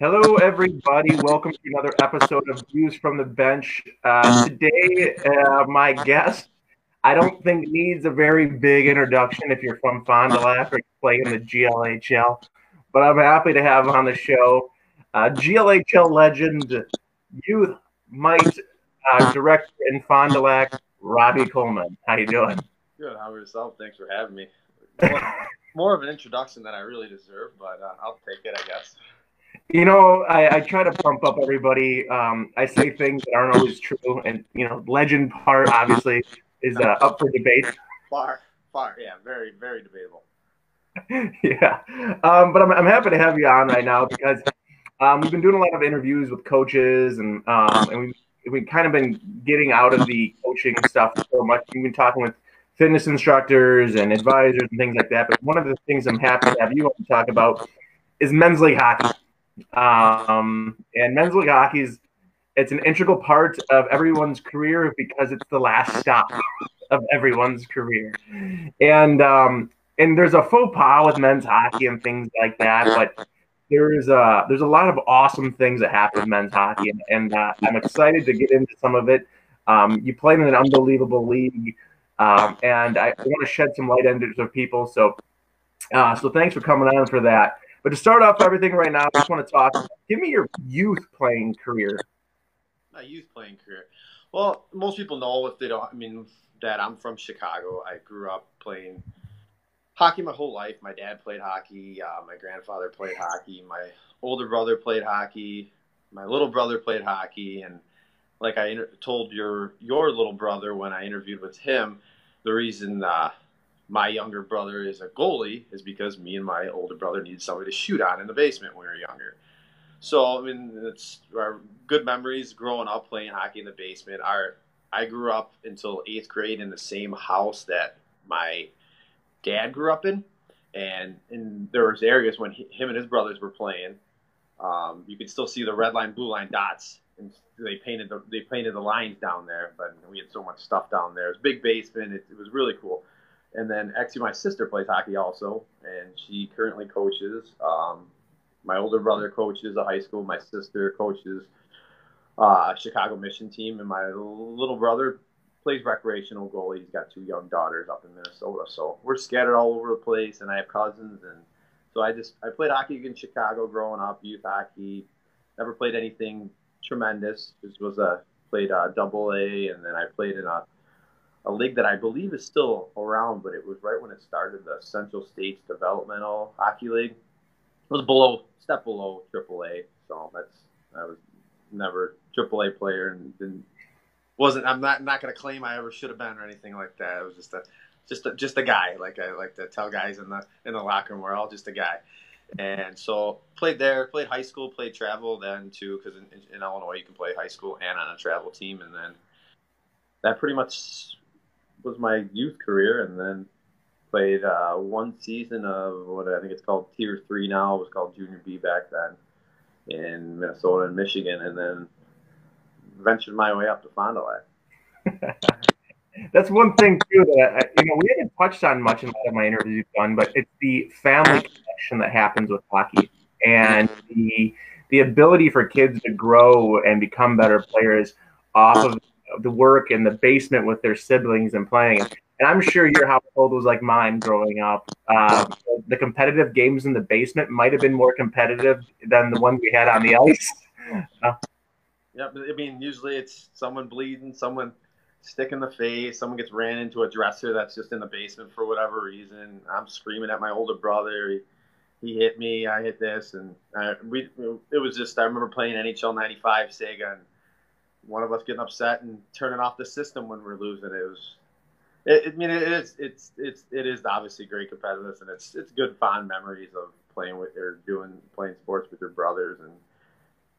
Hello, everybody. Welcome to another episode of Views from the Bench. Uh, today, uh, my guest, I don't think needs a very big introduction if you're from Fond du Lac or play in the GLHL, but I'm happy to have on the show uh, GLHL legend, youth mite uh, director in Fond du Lac, Robbie Coleman. How you doing? Good. How are yourself? Thanks for having me. More, more of an introduction than I really deserve, but uh, I'll take it, I guess. You know, I, I, try to pump up everybody. Um, I say things that aren't always true, and you know, legend part obviously is uh, up for debate. Far, far, yeah, very, very debatable. yeah, um, but I'm, I'm happy to have you on right now because um, we've been doing a lot of interviews with coaches, and um, and we we've kind of been getting out of the coaching stuff so much. We've been talking with fitness instructors and advisors and things like that. But one of the things I'm happy to have you on to talk about is men's league hockey. Um, and men's hockey is it's an integral part of everyone's career because it's the last stop of everyone's career. And um, and there's a faux pas with men's hockey and things like that, but there's a there's a lot of awesome things that happen in men's hockey, and, and uh, I'm excited to get into some of it. Um, you played in an unbelievable league, um, and I, I want to shed some light into some people. So, uh, so thanks for coming on for that. But to start off everything right now, I just want to talk. Give me your youth playing career. My youth playing career. Well, most people know if they don't. I mean, that I'm from Chicago. I grew up playing hockey my whole life. My dad played hockey. Uh, my grandfather played hockey. My older brother played hockey. My little brother played hockey, and like I inter- told your your little brother when I interviewed with him, the reason uh, my younger brother is a goalie is because me and my older brother needed somebody to shoot on in the basement when we were younger. So I mean, it's our good memories growing up playing hockey in the basement. Our I grew up until eighth grade in the same house that my dad grew up in, and and there was areas when he, him and his brothers were playing. Um, you could still see the red line, blue line dots, and they painted the they painted the lines down there. But we had so much stuff down there. It was big basement. It, it was really cool. And then actually, my sister plays hockey also, and she currently coaches. Um, my older brother coaches a high school. My sister coaches uh, Chicago Mission team, and my little brother plays recreational goalie. He's got two young daughters up in Minnesota, so we're scattered all over the place. And I have cousins, and so I just I played hockey in Chicago growing up, youth hockey. Never played anything tremendous. Just was a played a double A, and then I played in a a league that I believe is still around, but it was right when it started, the Central States Developmental Hockey League. It was below, step below AAA, so that's I was never AAA player and didn't wasn't I'm not not gonna claim I ever should have been or anything like that. It was just a just a, just a guy. Like I like to tell guys in the in the locker room, we're all just a guy. And so played there, played high school, played travel then too, because in, in, Illinois you can play high school and on a travel team, and then that pretty much was my youth career. And then played uh, one season of what I think it's called Tier Three now. It was called Junior B back then in Minnesota and Michigan, and then ventured my way up to Fond du Lac. That's one thing too that you know we haven't touched on much in a lot of my interviews done, but it's the family connection that happens with hockey and the the ability for kids to grow and become better players off of the work in the basement with their siblings and playing. And I'm sure your household was like mine growing up. Uh, the competitive games in the basement might have been more competitive than the ones we had on the ice. Uh, yeah, I mean, usually it's someone bleeding, someone stick in the face, someone gets ran into a dresser that's just in the basement for whatever reason. I'm screaming at my older brother. He, he hit me. I hit this, and I, we. It was just. I remember playing NHL '95 Sega, and one of us getting upset and turning off the system when we're losing. It was. It, I mean, it is. It's. It's. It is obviously great competitiveness, and it's. It's good fond memories of playing with or doing playing sports with your brothers and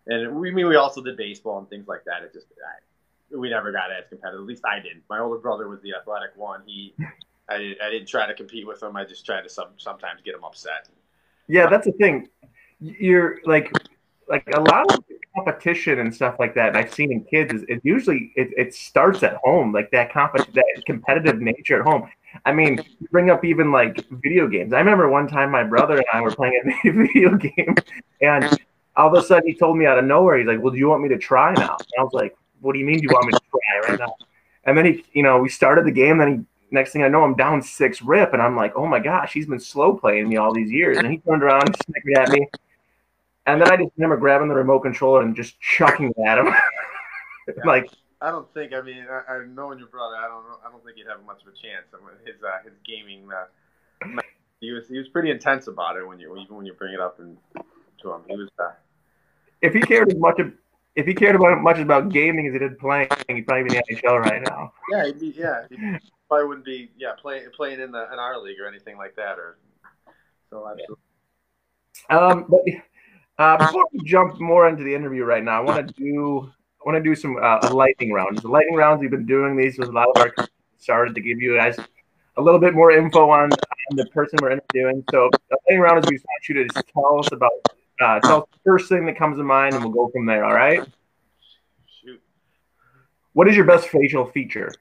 and we I mean we also did baseball and things like that. It just I, we never got as competitive. At least I didn't. My older brother was the athletic one. He I, I didn't try to compete with him. I just tried to some, sometimes get him upset. Yeah, that's the thing. You're like like a lot of competition and stuff like that. And I've seen in kids is it usually it, it starts at home, like that comp that competitive nature at home. I mean, bring up even like video games. I remember one time my brother and I were playing a video game, and all of a sudden he told me out of nowhere, he's like, "Well, do you want me to try now?" And I was like, "What do you mean? Do you want me to try right now?" And then he, you know, we started the game. Then he, next thing I know, I'm down six rip, and I'm like, "Oh my gosh, he's been slow playing me all these years." And he turned around, and snicked at me, and then I just remember grabbing the remote controller and just chucking it at him, like. I don't think. I mean, I, I knowing your brother, I don't know. I don't think he'd have much of a chance. I mean, his uh, his gaming, uh, he was he was pretty intense about it when you even when you bring it up and to him. He was. Uh, if he cared as much if he cared about much about gaming as he did playing, he'd probably be in the NHL right now. Yeah, he'd be. Yeah, he probably wouldn't be. Yeah, playing playing in the in our league or anything like that. Or so absolutely. Um, but uh, before we jump more into the interview right now, I want to do I want to do some uh, a lightning rounds. The lightning rounds we've been doing these with a lot of our started to give you guys a little bit more info on, on the person we're interviewing. So the lightning round is we want you to just tell us about uh, tell us the first thing that comes to mind, and we'll go from there. All right. Shoot. What is your best facial feature?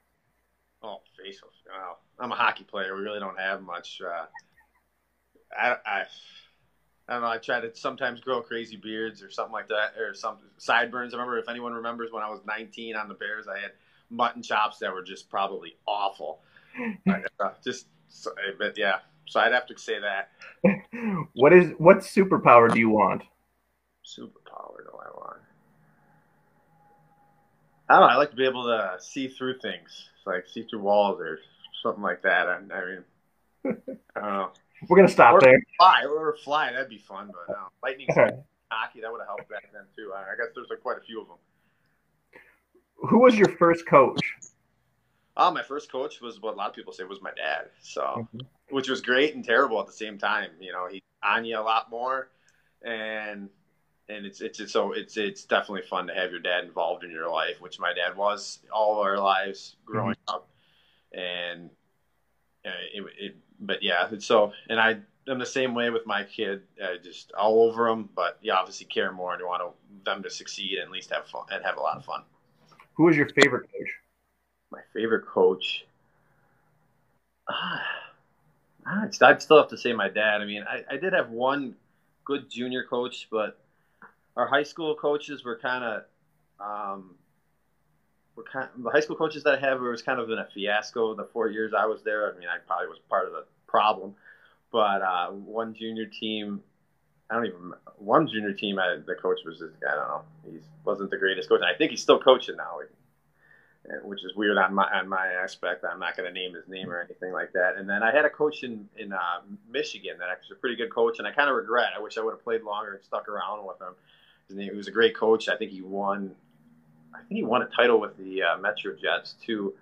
Oh, facial. Wow. I'm a hockey player. We really don't have much. Uh, I, I I don't know. I try to sometimes grow crazy beards or something like that, or some sideburns. I remember if anyone remembers when I was 19 on the Bears, I had mutton chops that were just probably awful. uh, just, but yeah. So I'd have to say that. what is what superpower do you want? Superpower do I want? I don't know. I like to be able to see through things, like see through walls or something like that. I, I mean, I don't know. We're gonna stop or there. Fly or fly, that'd be fun. But no, lightning right. hockey that would have helped back then too. I guess there's like quite a few of them. Who was your first coach? Oh, my first coach was what a lot of people say was my dad. So, mm-hmm. which was great and terrible at the same time. You know, he on you a lot more, and and it's it's, it's so it's it's definitely fun to have your dad involved in your life, which my dad was all our lives growing mm-hmm. up, and uh, it, it but yeah, so and I am the same way with my kid, uh, just all over them. But you obviously care more and you want to, them to succeed and at least have fun and have a lot of fun. Who is your favorite coach? My favorite coach. Ah, I'd still have to say my dad. I mean, I, I did have one good junior coach, but our high school coaches were kind of um, were kind of, the high school coaches that I have was kind of in a fiasco the four years I was there. I mean, I probably was part of the problem, but uh, one junior team, I don't even one junior team. I, the coach was just I don't know. He wasn't the greatest coach. I think he's still coaching now, which is weird on my on my aspect. I'm not going to name his name or anything like that. And then I had a coach in in uh, Michigan that was a pretty good coach, and I kind of regret. I wish I would have played longer and stuck around with him. His name, he was a great coach. I think he won I think he won a title with the uh, Metro Jets too.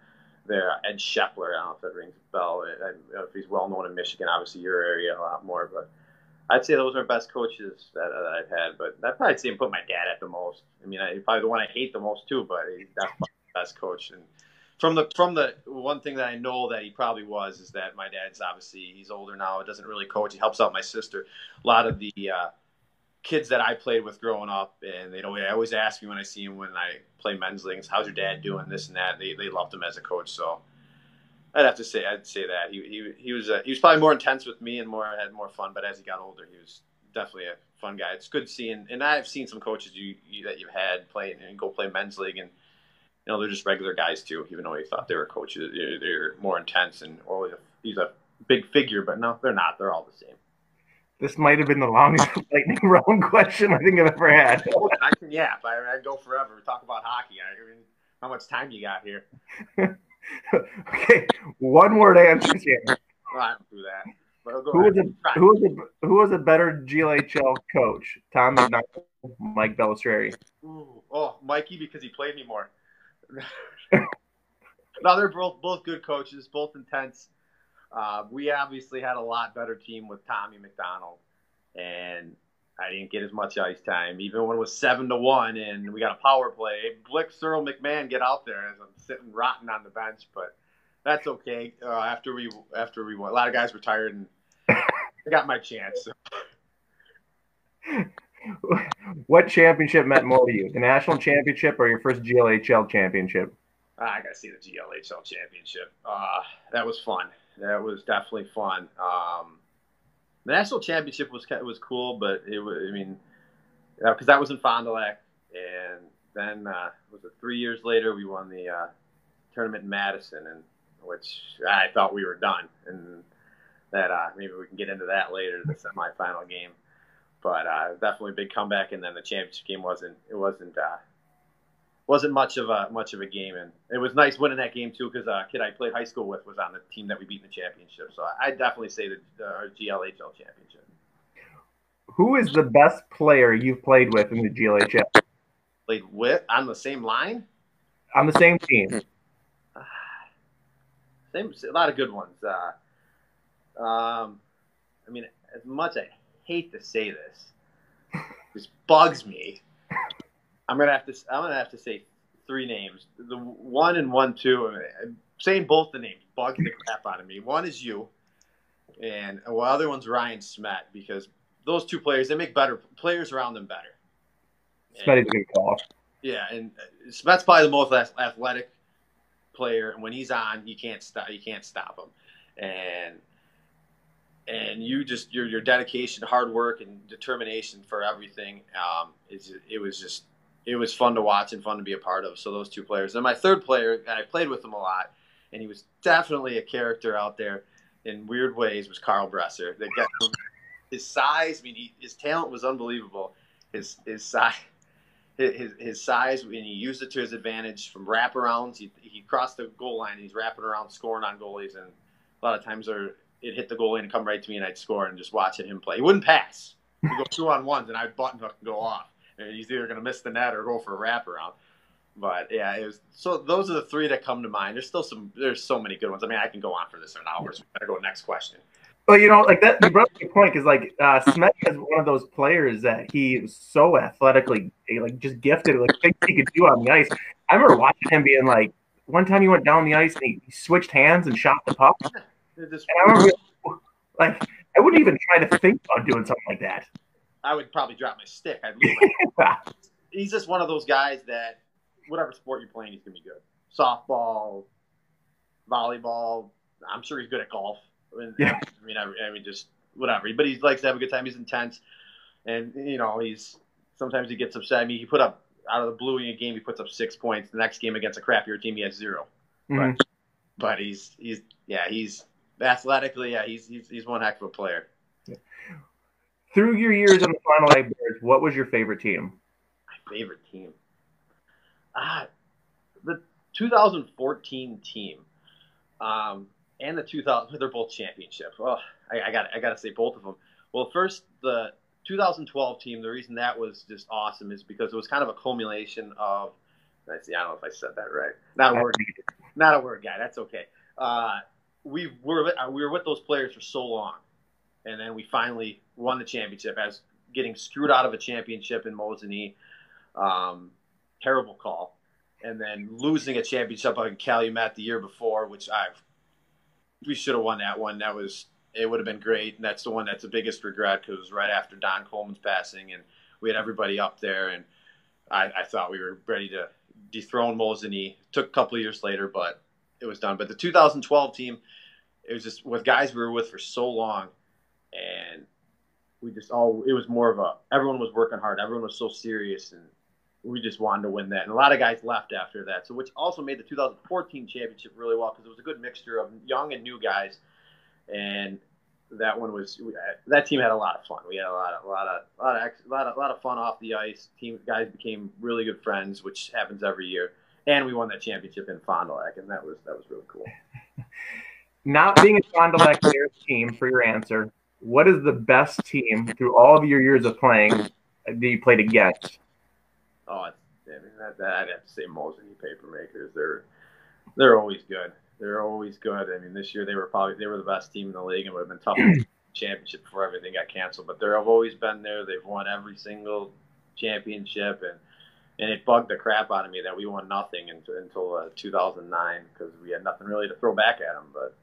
There, Ed Scheffler. I don't know if that rings a bell. I, I if he's well known in Michigan, obviously your area a lot more. But I'd say those are best coaches that, uh, that I've had. But I'd probably say put my dad at the most. I mean, I, probably the one I hate the most too. But he's that's the best coach. And from the from the one thing that I know that he probably was is that my dad's obviously he's older now. Doesn't really coach. He helps out my sister. A lot of the uh, kids that I played with growing up, and they know they always ask me when I see him when I play men's leagues, "How's your dad doing?" This and that. They they loved him as a coach, so I'd have to say I'd say that he he he was uh, he was probably more intense with me and more had more fun. But as he got older, he was definitely a fun guy. It's good seeing, and I've seen some coaches you, you that you've had play and go play men's league, and you know they're just regular guys too. Even though you thought they were coaches, they're, they're more intense and oh, he's a big figure, but no, they're not. They're all the same. This might have been the longest lightning round question I think I've ever had. I can yap. I, I go forever. Talk about hockey. I mean, how much time you got here? okay, one word answers here. Well, I don't do that. Who was, a, who, was a, who was a better GLHL coach, Tom McDonald, Mike Bellistreri? oh, Mikey, because he played me more. no, they're both both good coaches, both intense. Uh, we obviously had a lot better team with Tommy McDonald, and I didn't get as much ice time, even when it was seven to one, and we got a power play. Blick, Searle, McMahon, get out there as I'm sitting rotten on the bench, but that's okay. Uh, after we after we won, a lot of guys retired, and I got my chance. So. what championship meant more to you, the national championship or your first GLHL championship? I got to see the GLHL championship. Uh, that was fun. That was definitely fun. Um, the national championship was was cool, but it was. I mean, because that was in Fond du Lac, and then uh, was it three years later we won the uh, tournament in Madison, and which I thought we were done, and that uh, maybe we can get into that later, the semifinal game. But uh, definitely a big comeback, and then the championship game wasn't it wasn't uh, wasn't much of a much of a game, and it was nice winning that game too because a kid I played high school with was on the team that we beat in the championship. So I definitely say the uh, GLHL championship. Who is the best player you've played with in the GLHL? Played with on the same line? On the same team. same, a lot of good ones. Uh, um, I mean, as much I hate to say this, this bugs me. I'm gonna have to. I'm gonna have to say three names. The one and one two. I'm saying both the names bugs the crap out of me. One is you, and the other one's Ryan Smet because those two players they make better players around them better. Smet is a good call. Yeah, and Smet's probably the most athletic player, and when he's on, you can't stop. You can't stop him, and and you just your your dedication, hard work, and determination for everything. Um, is it was just it was fun to watch and fun to be a part of. So those two players. And my third player, and I played with him a lot, and he was definitely a character out there in weird ways. Was Carl Bresser. That got his size. I mean, he, his talent was unbelievable. His his size. His, his size, and he used it to his advantage from wraparounds. He, he crossed the goal line, and he's wrapping around, scoring on goalies, and a lot of times it hit the goalie and come right to me, and I'd score and just watching him play. He wouldn't pass. He'd go two on ones, and I'd button hook and go off he's either going to miss the net or go for a wraparound. But yeah, it was so. Those are the three that come to mind. There's still some. There's so many good ones. I mean, I can go on for this for an hour. So we better go next question. Well, you know, like that. You brought up a point because like uh, Smet is one of those players that he was so athletically, like just gifted, like things he could do on the ice. I remember watching him being like, one time he went down the ice and he, he switched hands and shot the puck. and I remember, like, I wouldn't even try to think about doing something like that. I would probably drop my stick. I'd lose he's just one of those guys that whatever sport you're playing, he's gonna be good. Softball, volleyball. I'm sure he's good at golf. I mean, yeah. I mean, I, I mean, just whatever. But he likes to have a good time. He's intense, and you know, he's sometimes he gets upset. I mean, he put up out of the blue in a game, he puts up six points. The next game against a crappier team, he has 0 mm-hmm. But, but he's he's yeah, he's athletically, yeah, he's he's he's one heck of a player. Through your years on the Fond du Lac Bears, what was your favorite team? My favorite team, ah, the 2014 team, um, and the 2000. They're both championship. Oh, I, I got I got to say both of them. Well, first the 2012 team. The reason that was just awesome is because it was kind of a culmination of. I see. I don't know if I said that right. Not a word. Not a word guy. That's okay. Uh, we were we were with those players for so long, and then we finally won the championship as getting screwed out of a championship in Mosinee. Um, terrible call. And then losing a championship on Calumet the year before, which I we should have won that one. That was it would have been great. And that's the one that's the biggest regret because it was right after Don Coleman's passing, and we had everybody up there, and I, I thought we were ready to dethrone Mosinee. Took a couple years later, but it was done. But the 2012 team, it was just with guys we were with for so long, and we just all it was more of a everyone was working hard, everyone was so serious, and we just wanted to win that. And a lot of guys left after that, so which also made the 2014 championship really well because it was a good mixture of young and new guys, and that one was uh, that team had a lot of fun. We had a lot of a lot of a lot of a lot of, a lot of fun off the ice. Team guys became really good friends, which happens every year. And we won that championship in Fond du Lac, and that was that was really cool. Not being a Fond du Lac Bears team for your answer, what is the best team through all of your years of playing that you played against? Oh, I mean, that, that, I'd have to say Mosinee Papermakers. They're they're always good. They're always good. I mean, this year they were probably they were the best team in the league and would have been tough championship before everything got canceled. But they've always been there. They've won every single championship, and and it bugged the crap out of me that we won nothing until, until uh, 2009 because we had nothing really to throw back at them. But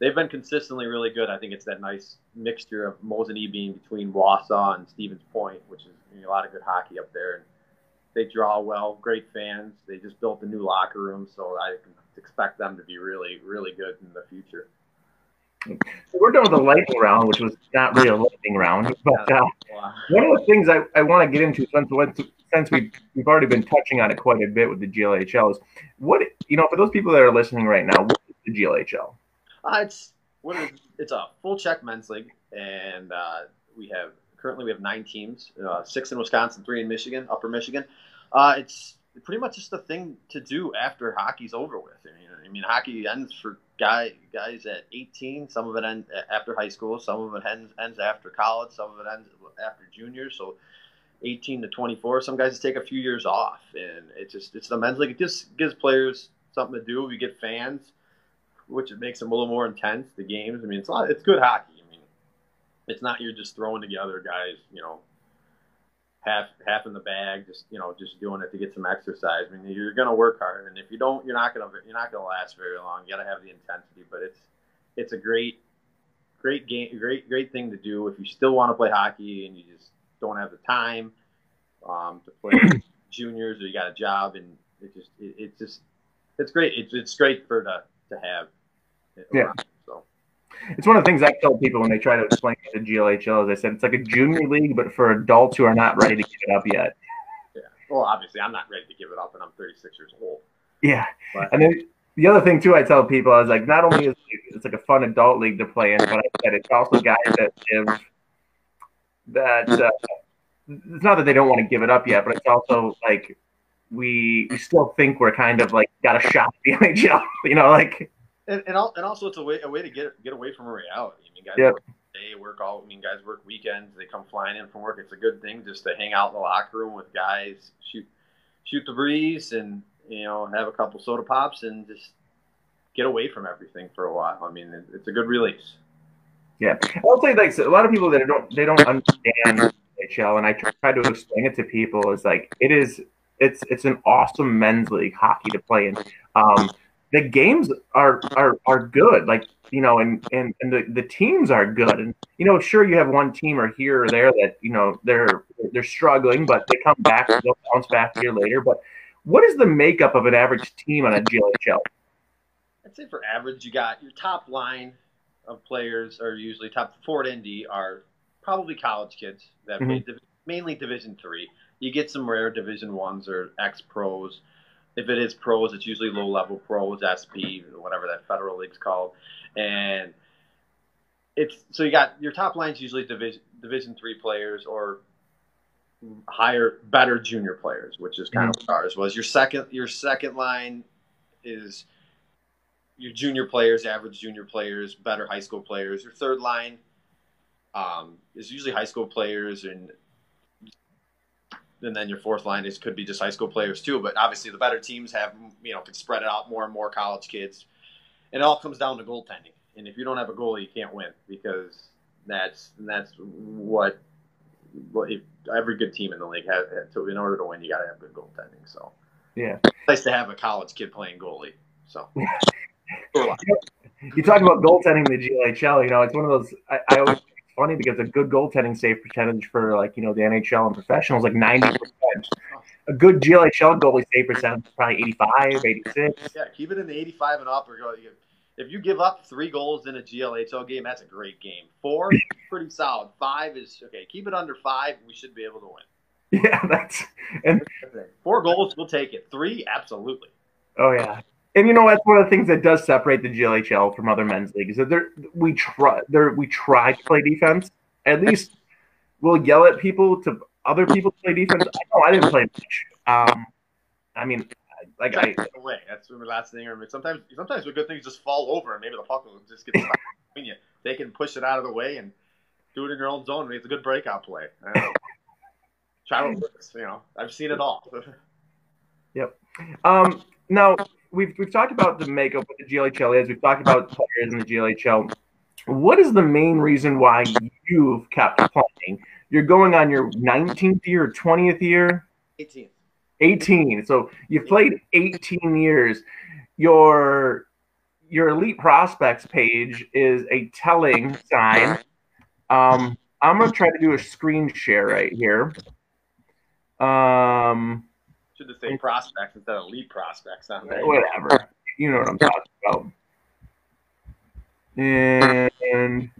they've been consistently really good. I think it's that nice mixture of Mosinee being between Wausau and Stevens Point, which is you know, a lot of good hockey up there. And they draw well, great fans. They just built a new locker room, so I expect them to be really, really good in the future. So we're done with the lightning round, which was not really a lightning round, but uh, one of the things I, I want to get into since since we we've already been touching on it quite a bit with the GLHL is what you know for those people that are listening right now, what is the GLHL? Uh, it's what is, it's a full check men's league, and uh, we have currently we have nine teams, uh, six in Wisconsin, three in Michigan, Upper Michigan. Uh, it's pretty much just the thing to do after hockey's over with. I mean, I mean hockey ends for guy guys at 18. Some of it ends after high school. Some of it ends, ends after college. Some of it ends after junior. So 18 to 24. Some guys take a few years off, and it's just it's the men's league. It just gives players something to do. We get fans, which it makes them a little more intense. The games. I mean, it's a lot, it's good hockey. I mean, it's not you're just throwing together guys. You know, half half in the bag, just you know, just doing it to get some exercise. I mean, you're gonna work hard, and if you don't, you're not gonna you're not gonna last very long. You gotta have the intensity, but it's it's a great great game, great great thing to do if you still want to play hockey and you just don't have the time um, to play juniors or you got a job and it just it, it's just it's great. It's it's great for to to have. Yeah. So it's one of the things I tell people when they try to explain the GLHL. As I said, it's like a junior league, but for adults who are not ready to give it up yet. Yeah. Well, obviously, I'm not ready to give it up, and I'm 36 years old. Yeah. But, and then the other thing too, I tell people, I was like, not only is it's like a fun adult league to play in, but I said it's also guys that give that. Uh, it's not that they don't want to give it up yet, but it's also like we we still think we're kind of like got a shot at the NHL. You know, like and and, and also it's a way a way to get get away from reality. I mean, guys yep. work day, work all. I mean, guys work weekends. They come flying in from work. It's a good thing just to hang out in the locker room with guys, shoot shoot the breeze, and you know have a couple soda pops and just get away from everything for a while. I mean, it's a good release. Yeah, I'll say like a lot of people that don't they don't understand NHL, and I try to explain it to people is like it is it's it's an awesome men's league hockey to play in. Um, the games are are are good. Like you know, and and and the, the teams are good. And you know, sure, you have one team or here or there that you know they're they're struggling, but they come back, they'll bounce back a year later. But what is the makeup of an average team on a GLHL? I'd say for average, you got your top line of players are usually top four at ND are probably college kids that mm-hmm. play mainly Division three. You get some rare Division ones or ex pros if it is pros, it's usually low level pros, SP, whatever that federal league's called, and it's so you got your top line's usually division division three players or higher better junior players, which is kind mm-hmm. of what ours was. Your second your second line is your junior players, average junior players, better high school players. Your third line um, is usually high school players and and then your fourth line is could be just high school players too. But obviously, the better teams have you know can spread it out more and more college kids, and it all comes down to goaltending. And if you don't have a goalie, you can't win because that's that's what, what if, every good team in the league has. To, in order to win, you got to have good goaltending. So yeah, it's nice to have a college kid playing goalie. So. you talk about goaltending in the GLHL. You know, it's one of those. I, I always funny because a good goaltending save percentage for like you know the NHL and professionals like ninety percent. A good GLHL goalie save percentage is probably 85, 86. Yeah, keep it in the 85 and up. Or go, if you give up three goals in a GLHL game, that's a great game. Four, pretty solid. Five is okay. Keep it under five. We should be able to win. Yeah, that's and four goals. We'll take it. Three, absolutely. Oh yeah, and you know that's one of the things that does separate the GLHL from other men's leagues. Is that there we try there we try to play defense. At least we'll yell at people to other people to play defense. I know I didn't play much. Um, I mean, like I away. That's the last thing. Mean, sometimes sometimes the good things just fall over and maybe the puck will just get stuck between you. They can push it out of the way and do it in your own zone. It's a good breakout play. Try what works. You know, I've seen it all. yep. Um, now we've we've talked about the makeup of the GLHL is. We've talked about players in the GLHL. What is the main reason why you've kept playing? You're going on your 19th year or 20th year? 18. 18. So you've played 18 years. Your your elite prospects page is a telling sign. Um, I'm gonna try to do a screen share right here. Um, should have say prospects instead of elite prospects on there. Whatever. You know what I'm talking about. And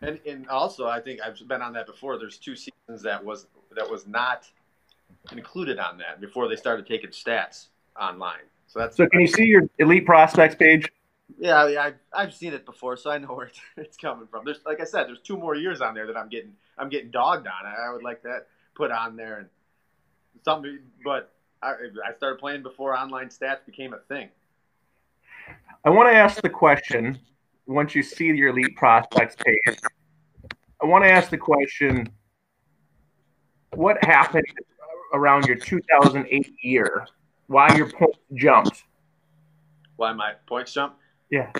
And and also, I think I've been on that before. There's two seasons that was that was not included on that before they started taking stats online. So that's so. Can you see your elite prospects page? Yeah, I, I've I've seen it before, so I know where it's coming from. There's like I said, there's two more years on there that I'm getting I'm getting dogged on. I, I would like that put on there and something, but I, I started playing before online stats became a thing. I want to ask the question once you see your elite prospects page. I want to ask the question: What happened around your 2008 year? Why your points jumped? Why my points jumped? Yeah.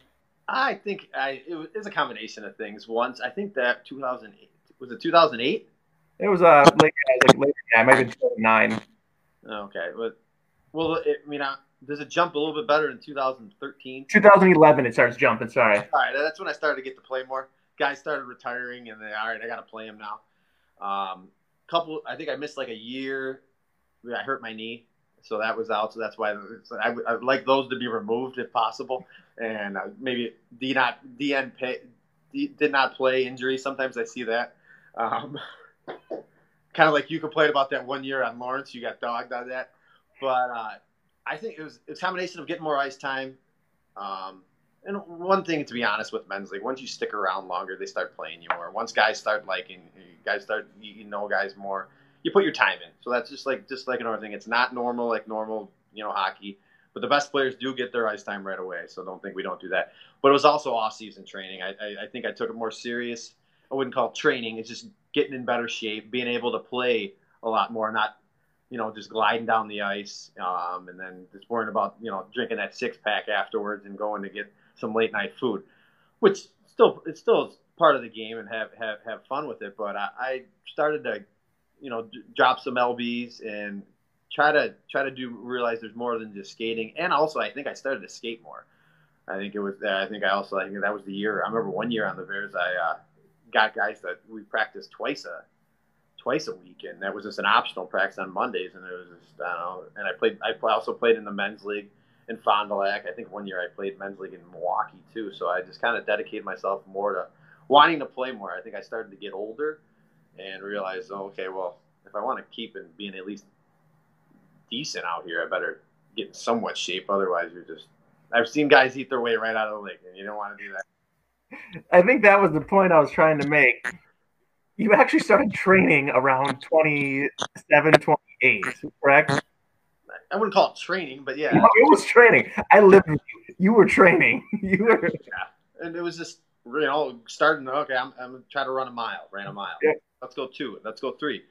I think I it was, it was a combination of things. Once I think that 2008 was it 2008. It was uh late, like later. Yeah, have 2009. Okay, but well, it, I mean, uh, does it jump a little bit better in 2013? 2011, it starts jumping. Sorry. All right, that's when I started to get to play more. Guys started retiring, and they all right, I got to play him now. Um, couple, I think I missed like a year. I hurt my knee, so that was out. So that's why I, I would like those to be removed if possible, and uh, maybe D not DN pay, D, did not play injury. Sometimes I see that. Um, kind of like you complained about that one year on Lawrence, you got dogged on that. But uh, I think it was, a combination of getting more ice time. Um, and one thing, to be honest, with men's league, once you stick around longer, they start playing you more. Once guys start liking, guys start you know guys more. You put your time in. So that's just like just like another thing. It's not normal like normal you know hockey, but the best players do get their ice time right away. So don't think we don't do that. But it was also off season training. I, I, I think I took it more serious. I wouldn't call it training. It's just getting in better shape, being able to play a lot more, not you know just gliding down the ice, um, and then just worrying about you know drinking that six pack afterwards and going to get some late night food, which still it's still part of the game and have have, have fun with it. But I, I started to you know drop some lbs and try to try to do realize there's more than just skating, and also I think I started to skate more. I think it was. I think I also. I think that was the year. I remember one year on the Bears. I uh, got guys that we practiced twice a twice a week, and that was just an optional practice on Mondays, and it was just I know. And I played. I also played in the men's league in Fond du Lac. I think one year I played men's league in Milwaukee too. So I just kind of dedicated myself more to wanting to play more. I think I started to get older and realized, oh, okay, well, if I want to keep and being at least decent out here, I better get in somewhat shape. Otherwise, you're just. I've seen guys eat their way right out of the league, and you don't want to do that. I think that was the point I was trying to make. You actually started training around 27, 28, correct? I wouldn't call it training, but yeah. No, it was training. I lived with you. You were training. You were. Yeah. And it was just, you know, starting, okay, I'm, I'm going to try to run a mile, ran a mile. Yeah. Let's go two. Let's go three.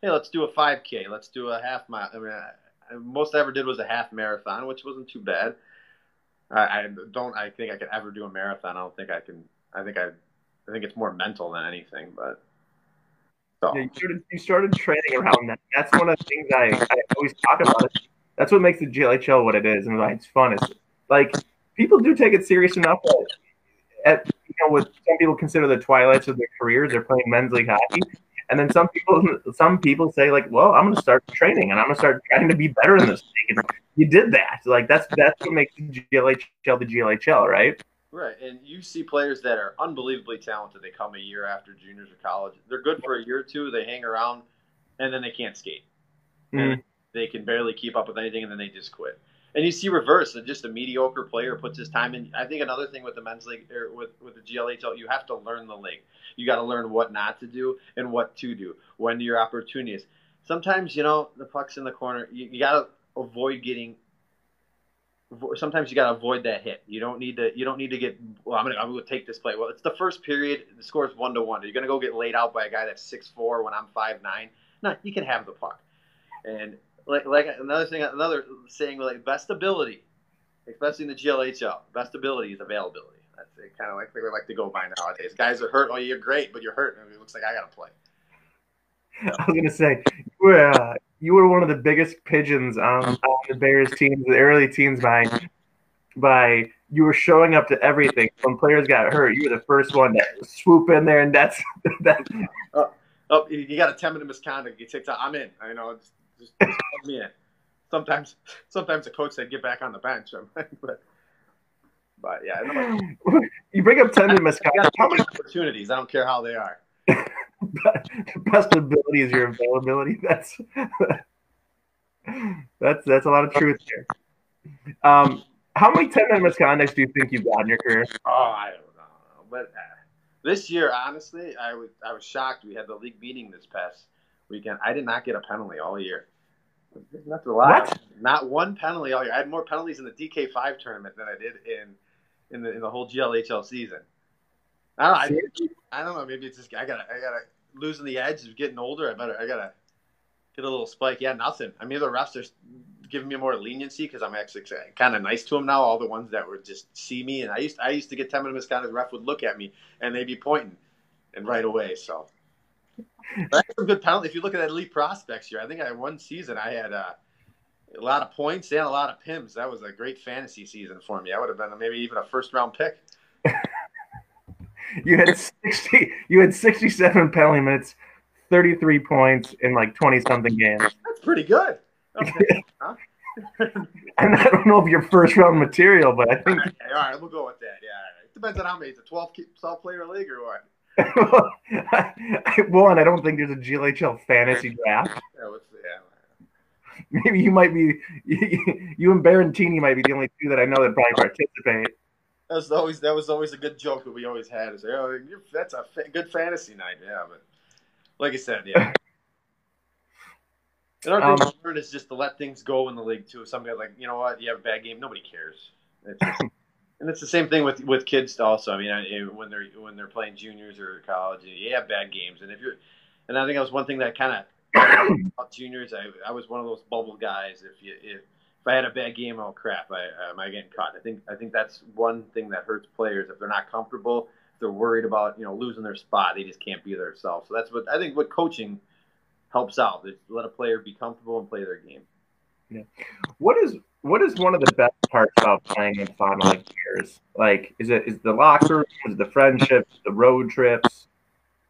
Hey, let's do a 5K. Let's do a half mile. I mean, I, most I ever did was a half marathon, which wasn't too bad. I, I don't. I think I could ever do a marathon. I don't think I can. I think I. I think it's more mental than anything. But so. yeah, you, started, you started training around that. That's one of the things I, I always talk about. That's what makes the GLHL what it is, and why it's fun. It's like people do take it serious enough that at you know what some people consider the twilights of their careers, they're playing men's league hockey. And then some people, some people say like, "Well, I'm going to start training, and I'm going to start trying to be better in this thing." And you did that. Like that's that's what makes the GLHL the GLHL, right? Right, and you see players that are unbelievably talented. They come a year after juniors or college. They're good for a year or two. They hang around, and then they can't skate. Mm-hmm. they can barely keep up with anything, and then they just quit. And you see reverse, just a mediocre player puts his time in. I think another thing with the men's league or with with the GLHL, you have to learn the league. You got to learn what not to do and what to do. When your opportunities. Sometimes you know the puck's in the corner. You, you got to avoid getting sometimes you got to avoid that hit. You don't need to. You don't need to get. Well, I'm gonna. I'm gonna take this play. Well, it's the first period. The score is one to one. You're gonna go get laid out by a guy that's six four when I'm five nine. No, you can have the puck. And like like another thing, another saying like best ability, especially in the GLHL, best ability is availability. That's kind of like they like to go by nowadays. Guys are hurt. Oh, you're great, but you're hurt. It looks like I got to play. I was gonna say you were uh, you were one of the biggest pigeons on, on the Bears teams, the early teams by by you were showing up to everything. When players got hurt, you were the first one to swoop in there, and that's that. Oh, oh you got a ten minute misconduct. You take time. I'm in. I know. Just, just, just me in. Sometimes, sometimes the coach said get back on the bench, but But yeah, you bring up Tendon Moscata. How many opportunities? I don't care how they are. Best ability is your availability. That's that's that's a lot of truth here. Um, how many ten minute misconducts do you think you've got in your career? Oh, I don't know, but uh, this year, honestly, I was I was shocked. We had the league meeting this past weekend. I did not get a penalty all year. Not to lie, what? not one penalty all year. I had more penalties in the DK five tournament than I did in in the in the whole GLHL season. I don't know. I, I don't know. Maybe it's just I gotta I gotta losing the edge of getting older. I better I gotta get a little spike. Yeah, nothing. I mean, the refs are giving me more leniency because I'm actually kind of nice to them now. All the ones that would just see me, and I used I used to get ten minute misconduct. The ref would look at me and they'd be pointing, and right away. So that's a good penalty. If you look at that elite prospects here, I think I had one season I had uh, a lot of points and a lot of pims. That was a great fantasy season for me. I would have been maybe even a first round pick. you had sixty. You had sixty-seven penalty minutes, thirty-three points in like twenty something games. That's pretty good. Okay. huh? and I don't know if you're first round material, but I think. All right, all right we'll go with that. Yeah, it depends on how many. It's a 12 12 player league or what? One, I don't think there's a GLHL fantasy draft. Yeah, what's the, yeah. Maybe you might be, you and Barantini might be the only two that I know that probably participate. That was always that was always a good joke that we always had. Is oh, that's a fa- good fantasy night, yeah. But like I said, yeah. And our um, is just to let things go in the league too. If somebody like, you know what, you have a bad game, nobody cares. It's just, and it's the same thing with with kids also. I mean, when they're when they're playing juniors or college, you have bad games, and if you're, and I think that was one thing that kind of juniors. I I was one of those bubble guys. If you if if I had a bad game, oh crap, I uh, am I getting caught? I think I think that's one thing that hurts players if they're not comfortable. If they're worried about you know losing their spot, they just can't be themselves. So that's what I think. What coaching helps out. Is let a player be comfortable and play their game. Yeah. What is what is one of the best parts about playing in Lac years? Like, is it is the locker room, is the friendships, the road trips?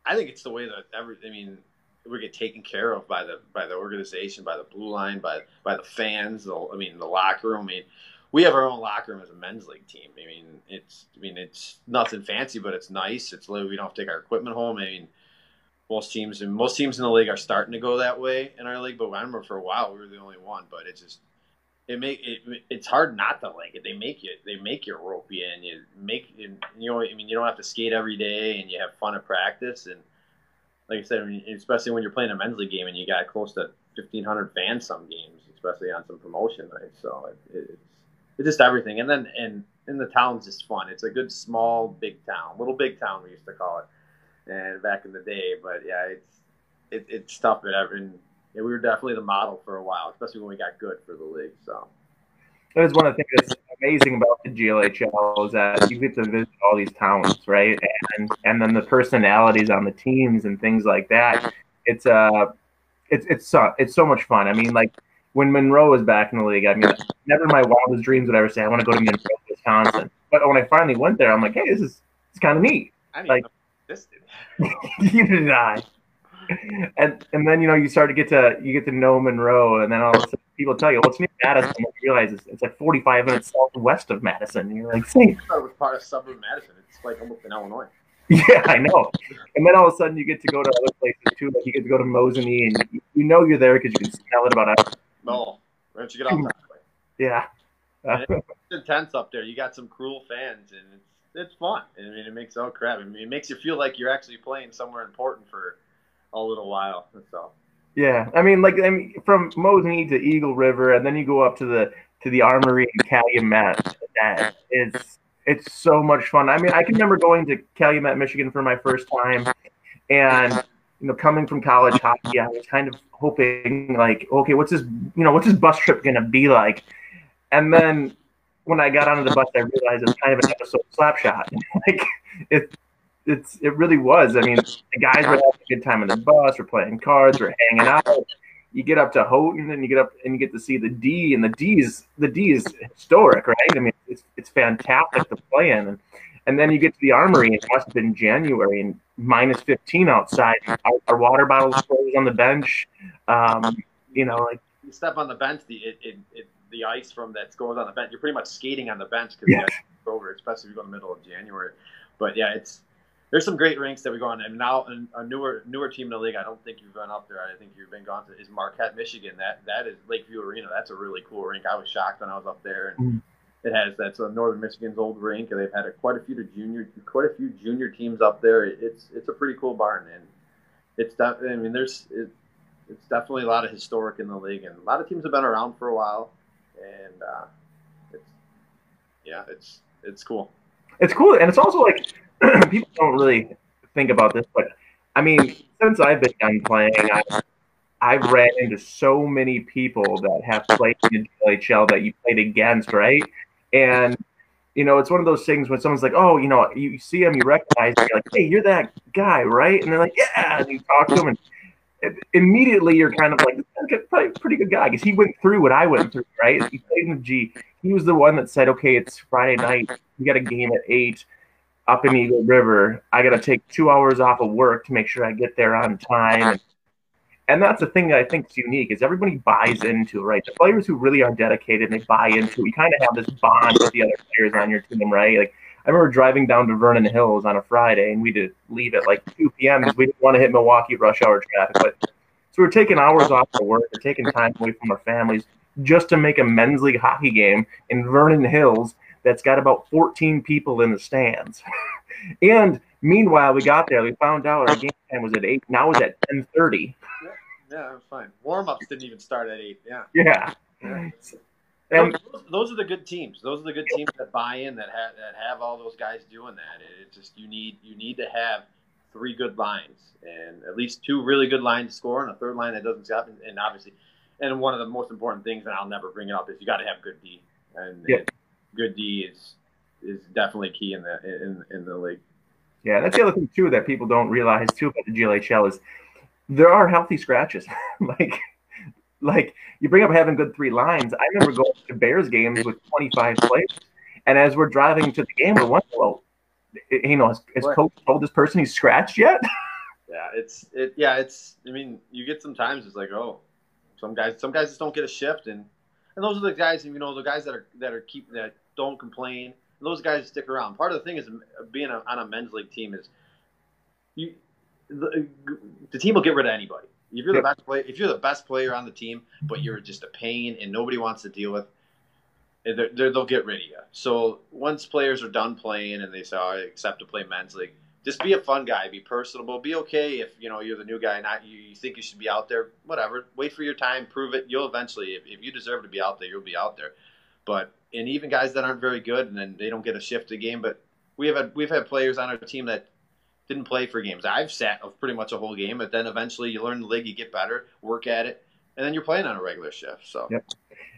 I think it's the way that every. I mean, we get taken care of by the by the organization, by the blue line, by by the fans. The, I mean, the locker room. I mean, we have our own locker room as a men's league team. I mean, it's I mean it's nothing fancy, but it's nice. It's we don't have to take our equipment home. I mean, most teams and most teams in the league are starting to go that way in our league. But I remember for a while we were the only one. But it just it make it it's hard not to like it. They make you they make you rope you in. You make you know I mean you don't have to skate every day and you have fun at practice and like I said, I mean, especially when you're playing a men's league game and you got close to 1,500 fans some games, especially on some promotion nights. So it, it's it's just everything. And then and in the town's just fun. It's a good small big town, little big town we used to call it and back in the day. But yeah, it's it, it's tough. But and yeah, we were definitely the model for a while, especially when we got good for the league. So that is one of the things that's amazing about the GLHL is that you get to visit all these towns, right? And and then the personalities on the teams and things like that. It's uh it's it's so it's so much fun. I mean, like when Monroe was back in the league, I mean, never in my wildest dreams would I ever say I want to go to Monroe, Wisconsin. But when I finally went there, I'm like, hey, this is it's kind of neat. I mean, like existed. Neither did I. And and then you know you start to get to you get to know Monroe, and then all of a sudden people tell you, "Well, it's near Madison." And you realize it's, it's like 45 minutes southwest of Madison. And you're like, "See, I it was part of suburb Madison. It's like almost in Illinois." Yeah, I know. And then all of a sudden you get to go to other places too. Like you get to go to Mosinee, and you, you know you're there because you can smell it about out. No, once you get off that way. Yeah. it's intense up there. You got some cruel fans, and it's it's fun. I mean, it makes oh crap. I mean, it makes you feel like you're actually playing somewhere important for a little while. So. Yeah, I mean, like I mean, from Mosinee to Eagle River, and then you go up to the to the Armory in Calumet. Is, it's so much fun. I mean, I can remember going to Calumet, Michigan for my first time, and you know, coming from college hockey, I was kind of hoping like, okay, what's this, you know, what's this bus trip gonna be like? And then when I got onto the bus, I realized it was kind of an episode of Slapshot. like it, it's it really was. I mean, the guys were having a good time on the bus, we're playing cards, we're hanging out. You get up to Houghton, and you get up and you get to see the Dee, and the Dee is the Dee is historic, right? I mean, it's it's fantastic to play in, and, and then you get to the Armory, and it must have been January and minus fifteen outside. Our, our water bottles froze on the bench. Um, you know, like you step on the bench, the it, it, it the ice from that goes on the bench. You're pretty much skating on the bench because yeah. you over, especially if you go in the middle of January. But yeah, it's there's some great rinks that we go on, and now a newer newer team in the league. I don't think you've been up there. I think you've been gone to is Marquette, Michigan. That that is Lakeview Arena. That's a really cool rink. I was shocked when I was up there, and mm. it has that's a Northern Michigan's old rink, and they've had a, quite a few junior quite a few junior teams up there. It's it's a pretty cool barn, and it's I mean there's it, it's definitely a lot of historic in the league, and a lot of teams have been around for a while, and uh, it's yeah, it's it's cool. It's cool, and it's also like people don't really think about this, but I mean, since I've been done playing, I, I've ran into so many people that have played in LHL that you played against, right? And you know, it's one of those things when someone's like, "Oh, you know, you see them, you recognize, them, you're like, hey, you're that guy, right?" And they're like, "Yeah," and you talk to them, and immediately you're kind of like, "Probably pretty good guy," because he went through what I went through, right? He played in the G. He was the one that said, "Okay, it's Friday night. We got a game at eight up in Eagle River. I got to take two hours off of work to make sure I get there on time. Uh-huh. And that's the thing that I think is unique is everybody buys into right. The players who really are dedicated and they buy into you kind of have this bond with the other players on your team, right? Like I remember driving down to Vernon Hills on a Friday and we did leave at like 2 p.m. because we didn't want to hit Milwaukee rush hour traffic. But so we are taking hours off of work, we're taking time away from our families just to make a men's league hockey game in Vernon Hills that's got about 14 people in the stands. and meanwhile, we got there. We found out our game time was at eight. Now it's at 10:30. Yeah, yeah, fine. Warm ups didn't even start at eight. Yeah. Yeah. yeah. And those, those, are the good teams. Those are the good teams that buy in, that have that have all those guys doing that. It just you need you need to have three good lines and at least two really good lines to score and a third line that doesn't stop. And, and obviously, and one of the most important things, and I'll never bring it up, is you got to have good D. And, yeah. Good D is is definitely key in the in in the league. Yeah, that's the other thing too that people don't realize too about the GLHL is there are healthy scratches. like like you bring up having good three lines. I remember going to Bears games with 25 players, and as we're driving to the game, we're wondering, well, eh, you know, has, has coach told this person he's scratched yet? yeah, it's it. Yeah, it's. I mean, you get some times it's like, oh, some guys, some guys just don't get a shift, and and those are the guys, you know, the guys that are that are keep that don't complain. And those guys stick around. Part of the thing is being a, on a men's league team is you the, the team will get rid of anybody. If you're the best player, if you're the best player on the team, but you're just a pain and nobody wants to deal with, eh, they're, they're, they'll get rid of you. So once players are done playing and they say, oh, "I accept to play men's league," just be a fun guy, be personable, be okay if you know you're the new guy, not you, you think you should be out there. Whatever, wait for your time, prove it. You'll eventually, if, if you deserve to be out there, you'll be out there. But and even guys that aren't very good and then they don't get a shift a game. But we have had, we've had players on our team that didn't play for games. I've sat pretty much a whole game, but then eventually you learn the league, you get better, work at it, and then you're playing on a regular shift. So. Yep.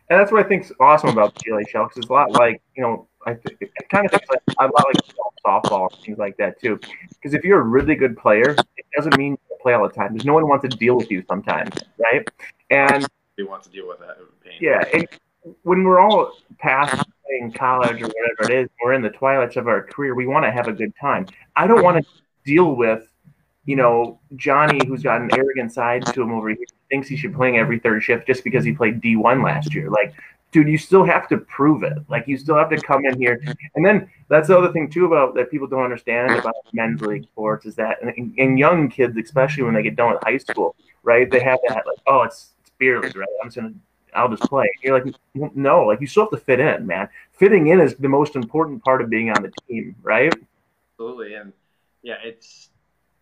And that's what I think's awesome about the GLHL because it's a lot like you know I th- it kind of thinks like a lot like softball and things like that too. Because if you're a really good player, it doesn't mean you play all the time. There's no one wants to deal with you sometimes, right? And he wants to deal with that pain. Yeah, and when we're all past uh-huh. playing college or whatever it is, we're in the twilights of our career. We want to have a good time. I don't want to deal with, you know, Johnny who's got an arrogant side to him over here. Thinks he should be playing every third shift just because he played D1 last year. Like dude, you still have to prove it. Like you still have to come in here. And then that's the other thing too about that people don't understand about men's league sports is that and, and young kids, especially when they get done with high school, right? They have that like, oh, it's it's beer league, right? I'm just gonna I'll just play. You're like, no, like you still have to fit in, man. Fitting in is the most important part of being on the team, right? Absolutely, and yeah, it's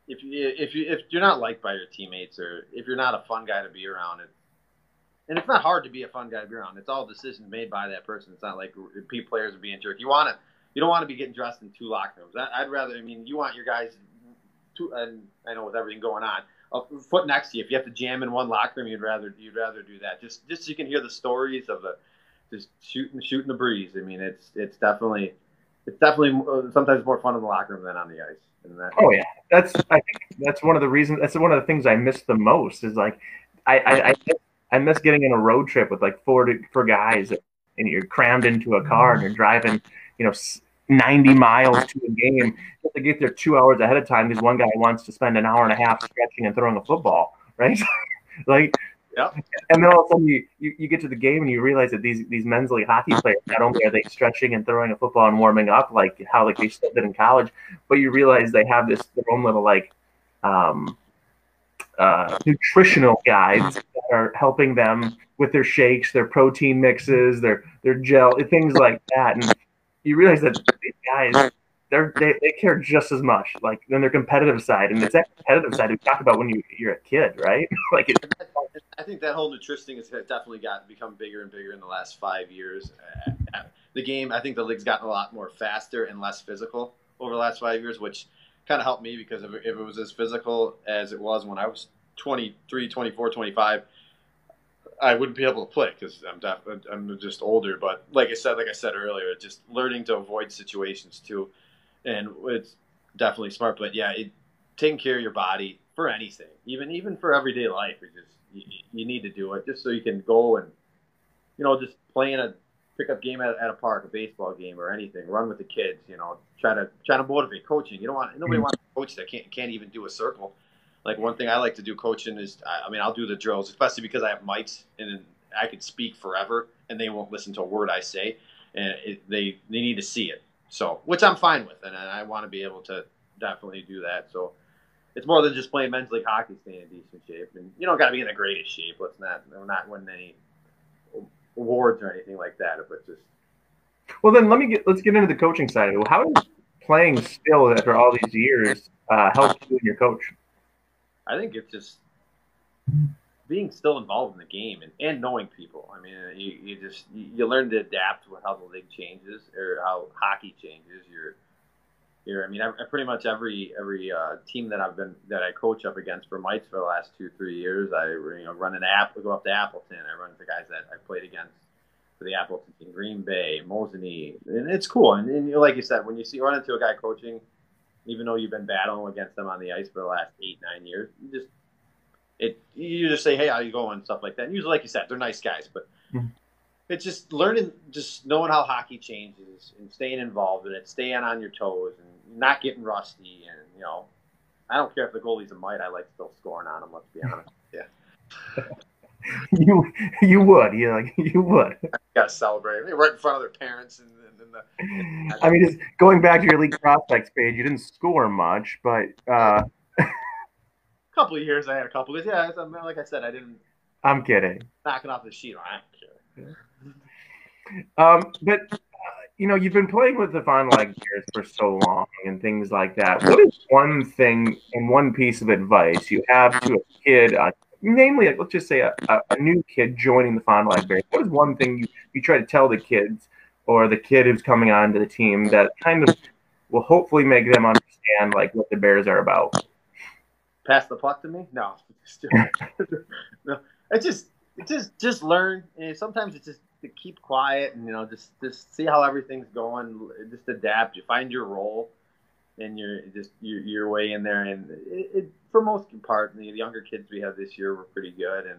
if you if you if you're not liked by your teammates or if you're not a fun guy to be around, it, and it's not hard to be a fun guy to be around. It's all decisions made by that person. It's not like players are being jerk. You want to, you don't want to be getting dressed in two locker rooms. I'd rather. I mean, you want your guys. To, and I know with everything going on, a foot next to you. If you have to jam in one locker room, you'd rather you'd rather do that. Just just so you can hear the stories of the just shooting shooting the breeze. I mean, it's it's definitely it's definitely uh, sometimes more fun in the locker room than on the ice. That, oh yeah, that's I think that's one of the reasons. That's one of the things I miss the most. Is like I I, I I miss getting in a road trip with like four to, four guys, and you're crammed into a car and you're driving, you know, 90 miles to a game. You to get there two hours ahead of time because one guy wants to spend an hour and a half stretching and throwing a football, right? like yeah. And then all of a sudden you, you, you get to the game and you realize that these these men's league hockey players not only are they stretching and throwing a football and warming up like how like they still did in college, but you realize they have this their own little like um, uh, nutritional guides that are helping them with their shakes, their protein mixes, their their gel, things like that. And you realize that these guys they're, they they care just as much, like on their competitive side, and it's that competitive side we talk about when you you're a kid, right? like it, I think that whole nutrition thing has definitely got become bigger and bigger in the last five years. Uh, the game, I think the league's gotten a lot more faster and less physical over the last five years, which kind of helped me because if it was as physical as it was when I was 23, 24, 25, I wouldn't be able to play because I'm def- I'm just older. But like I said, like I said earlier, just learning to avoid situations too, and it's definitely smart. But yeah, it, taking care of your body for anything, even even for everyday life, is just you, you, need to do it just so you can go and you know just playing a pickup game at, at a park, a baseball game or anything. Run with the kids, you know. Try to try to motivate. Coaching, you don't want nobody mm-hmm. wants a coach that can't can't even do a circle. Like one thing I like to do coaching is, I mean, I'll do the drills, especially because I have mites and I could speak forever and they won't listen to a word I say, and it, they they need to see it. So, which I'm fine with, and I want to be able to definitely do that. So, it's more than just playing men's league hockey, staying in decent shape, and you don't got to be in the greatest shape. Let's not we're not winning any awards or anything like that, but just. Well, then let me get let's get into the coaching side of it. How does playing still after all these years uh, help you and your coach? I think it's just being still involved in the game and, and knowing people. I mean, you, you just you learn to adapt with how the league changes or how hockey changes. You're you're I mean, I, pretty much every every uh, team that I've been that I coach up against for Mites for the last two three years, I you know run an app, go up to Appleton. I run the guys that I played against for the Appleton team, Green Bay, Mosinee, and it's cool. And, and like you said, when you see run into a guy coaching even though you've been battling against them on the ice for the last eight nine years. You just it you just say hey how you going stuff like that. And usually like you said they're nice guys, but mm-hmm. it's just learning just knowing how hockey changes and staying involved in it, staying on your toes and not getting rusty and you know I don't care if the goalie's a mite. I like still scoring on them. Let's be honest. Yeah. you you would you like you would. Got to celebrate right in front of their parents and the. I mean, just going back to your elite prospects page, you didn't score much, but uh, a couple of years I had a couple of yeah. Like I said, I didn't. I'm kidding. Knocking off the sheet, I don't care. Um, but uh, you know, you've been playing with the Fond du Lac Bears for so long and things like that. What is one thing and one piece of advice you have to a kid, uh, namely, let's just say a, a, new kid joining the Lac Bears? What is one thing you, you try to tell the kids or the kid who's coming on to the team that kind of will hopefully make them understand like what the Bears are about. Pass the puck to me? No, no. It's just just just learn. And sometimes it's just to keep quiet and you know just just see how everything's going. Just adapt. You find your role, and you're just your your way in there. And it, it for most part, the younger kids we have this year were pretty good and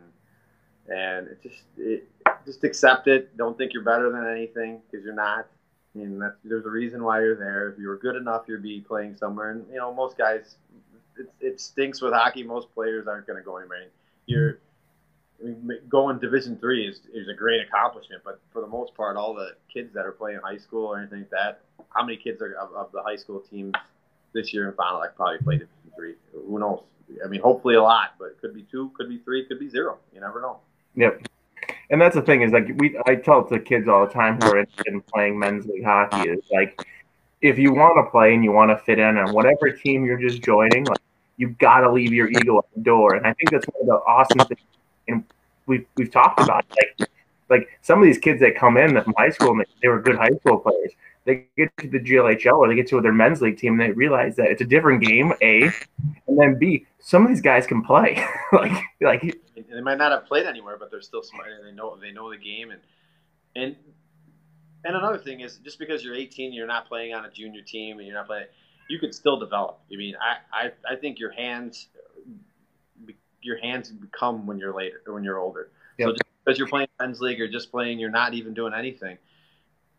and it just it, just accept it. Don't think you're better than anything because you're not. I mean, that's, there's a reason why you're there. If you were good enough, you'd be playing somewhere. And you know, most guys, it, it stinks with hockey. Most players aren't going to go anywhere. You're I mean, going Division three is is a great accomplishment, but for the most part, all the kids that are playing high school or anything like that, how many kids are of, of the high school teams this year in Fondy like probably played Division three? Who knows? I mean, hopefully a lot, but it could be two, could be three, could be zero. You never know. Yep. And that's the thing is like we I tell to kids all the time who are interested in playing men's league hockey is like if you want to play and you want to fit in on whatever team you're just joining, like you've got to leave your ego at the door. And I think that's one of the awesome things and we've we've talked about like like some of these kids that come in from high school and they were good high school players they get to the GLHL or they get to their men's league team and they realize that it's a different game, A, and then B, some of these guys can play. like like they might not have played anywhere, but they're still smart and they know they know the game and and and another thing is just because you're 18, you're not playing on a junior team and you're not playing, you could still develop. I mean, I, I, I think your hands your hands become when you're later when you're older. Yep. So just because you're playing men's league or just playing, you're not even doing anything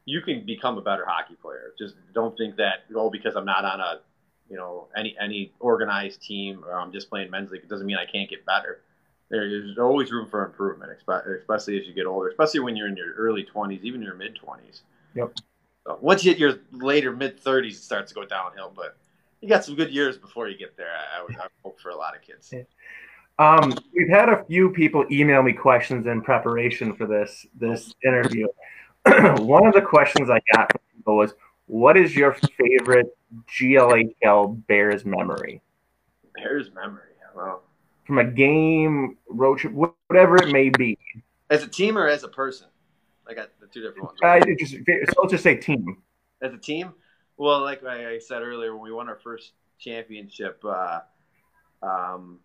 you can become a better hockey player. Just don't think that oh because I'm not on a you know any any organized team or I'm just playing men's league it doesn't mean I can't get better. There's always room for improvement, especially as you get older, especially when you're in your early 20s, even your mid 20s. Yep. So once you hit your later mid 30s, it starts to go downhill. But you got some good years before you get there. I, I would, I hope for a lot of kids. Um, we've had a few people email me questions in preparation for this this interview. One of the questions I got from people was, "What is your favorite GLHL Bears memory?" Bears memory. Well, from a game, road trip, whatever it may be. As a team or as a person? I got the two different ones. Uh, just, so let's just say team. As a team, well, like I said earlier, when we won our first championship uh, um,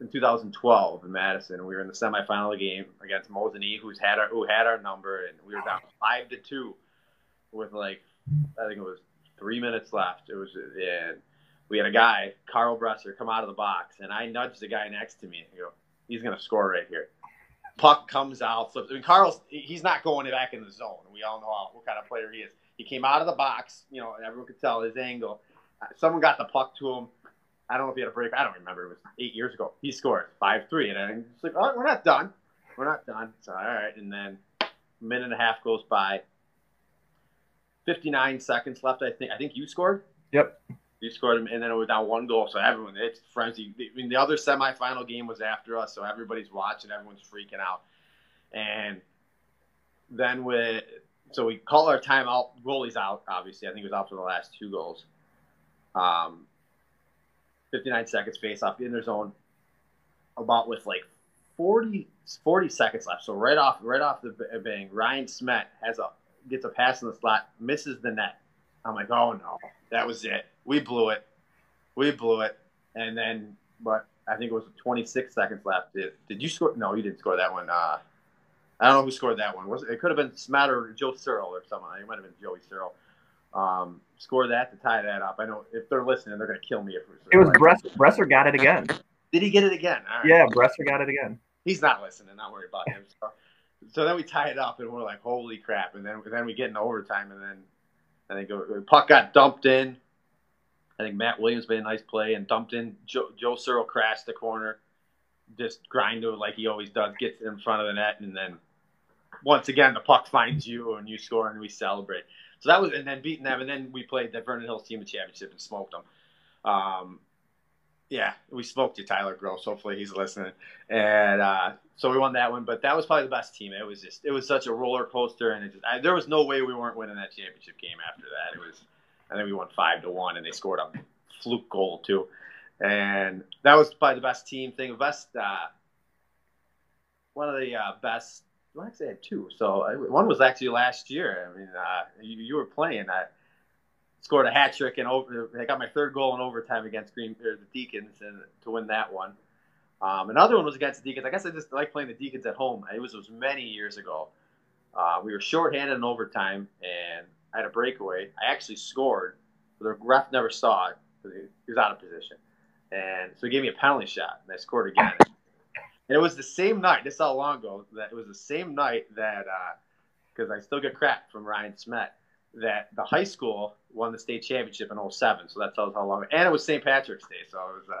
in 2012 in Madison, we were in the semifinal game against Mosinee, who's had our who had our number, and we were down five to two with like I think it was three minutes left. It was and we had a guy, Carl Bresser, come out of the box, and I nudged the guy next to me and go, he's going to score right here. Puck comes out, flips. I mean, Carl's he's not going back in the zone. We all know what kind of player he is. He came out of the box, you know, and everyone could tell his angle. Uh, someone got the puck to him. I don't know if he had a break. I don't remember. It was eight years ago. He scored five three, and I'm like, we're not done. We're not done. So all right, and then a minute and a half goes by. Fifty nine seconds left. I think. I think you scored. Yep. You scored, him and then it was down one goal. So everyone, it's frenzy. I mean, the other semifinal game was after us, so everybody's watching. Everyone's freaking out, and then with so we call our timeout. Goalie's out. Obviously, I think he was out for the last two goals. Um, 59 seconds face off in their zone. About with like 40, 40 seconds left. So right off, right off the bang, Ryan Smet has a gets a pass in the slot, misses the net. I'm like, oh no, that was it we blew it. We blew it. And then, but I think it was 26 seconds left. Did, did you score? No, you didn't score that one. Uh, I don't know who scored that one. Was it, it could have been Smatter, or Joe Searle or someone. It might have been Joey Searle. Um, score that to tie that up. I know if they're listening, they're going to kill me. If it was Bresser. Bresser got it again. Did he get it again? Yeah, Bresser got it again. He's not listening. Not worried about him. So, so then we tie it up, and we're like, "Holy crap!" And then then we get in overtime, and then I think it, puck got dumped in. I think Matt Williams made a nice play and dumped in. Joe, Joe Searle crashed the corner, just grind to it like he always does, gets in front of the net, and then once again the puck finds you and you score and we celebrate. So that was and then beating them, and then we played the Vernon Hills team of championship and smoked them. Um, yeah, we smoked you, Tyler Gross. Hopefully he's listening. And uh, so we won that one, but that was probably the best team. It was just it was such a roller coaster, and it just I, there was no way we weren't winning that championship game after that. It was I think we won five to one, and they scored a fluke goal too. And that was probably the best team thing. Best uh, one of the uh, best. Well, actually, I had two. So one was actually last year. I mean, uh, you, you, were playing. I scored a hat trick and over. I got my third goal in overtime against Green or the Deacons, and to win that one. Um, another one was against the Deacons. I guess I just like playing the Deacons at home. It was, it was many years ago. Uh, we were shorthanded in overtime, and I had a breakaway. I actually scored, but the ref never saw it because he was out of position. And so he gave me a penalty shot, and I scored again. and it was the same night. This is how long ago that it was the same night that because uh, I still get crap from Ryan Smet that the high school won the state championship in 07. So that tells how long. And it was St. Patrick's Day, so it was. Uh,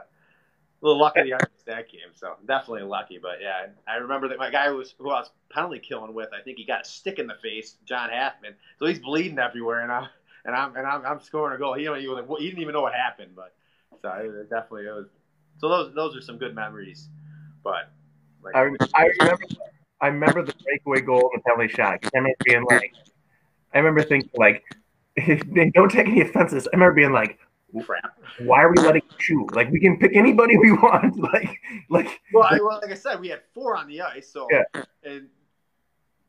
a little lucky the Arctic that game, so definitely lucky. But yeah, I remember that my guy who was who I was penalty killing with. I think he got a stick in the face, John Halfman. So he's bleeding everywhere, and I and I'm and I'm, I'm scoring a goal. He don't even he didn't even know what happened, but so it definitely it was. So those those are some good memories. But like, I, I remember I remember the breakaway goal and the penalty shot. I remember being like, I remember thinking like, don't take any offenses. I remember being like, crap. Why are we letting shoot? Like we can pick anybody we want. Like like well, I, well, like I said, we had four on the ice, so yeah. and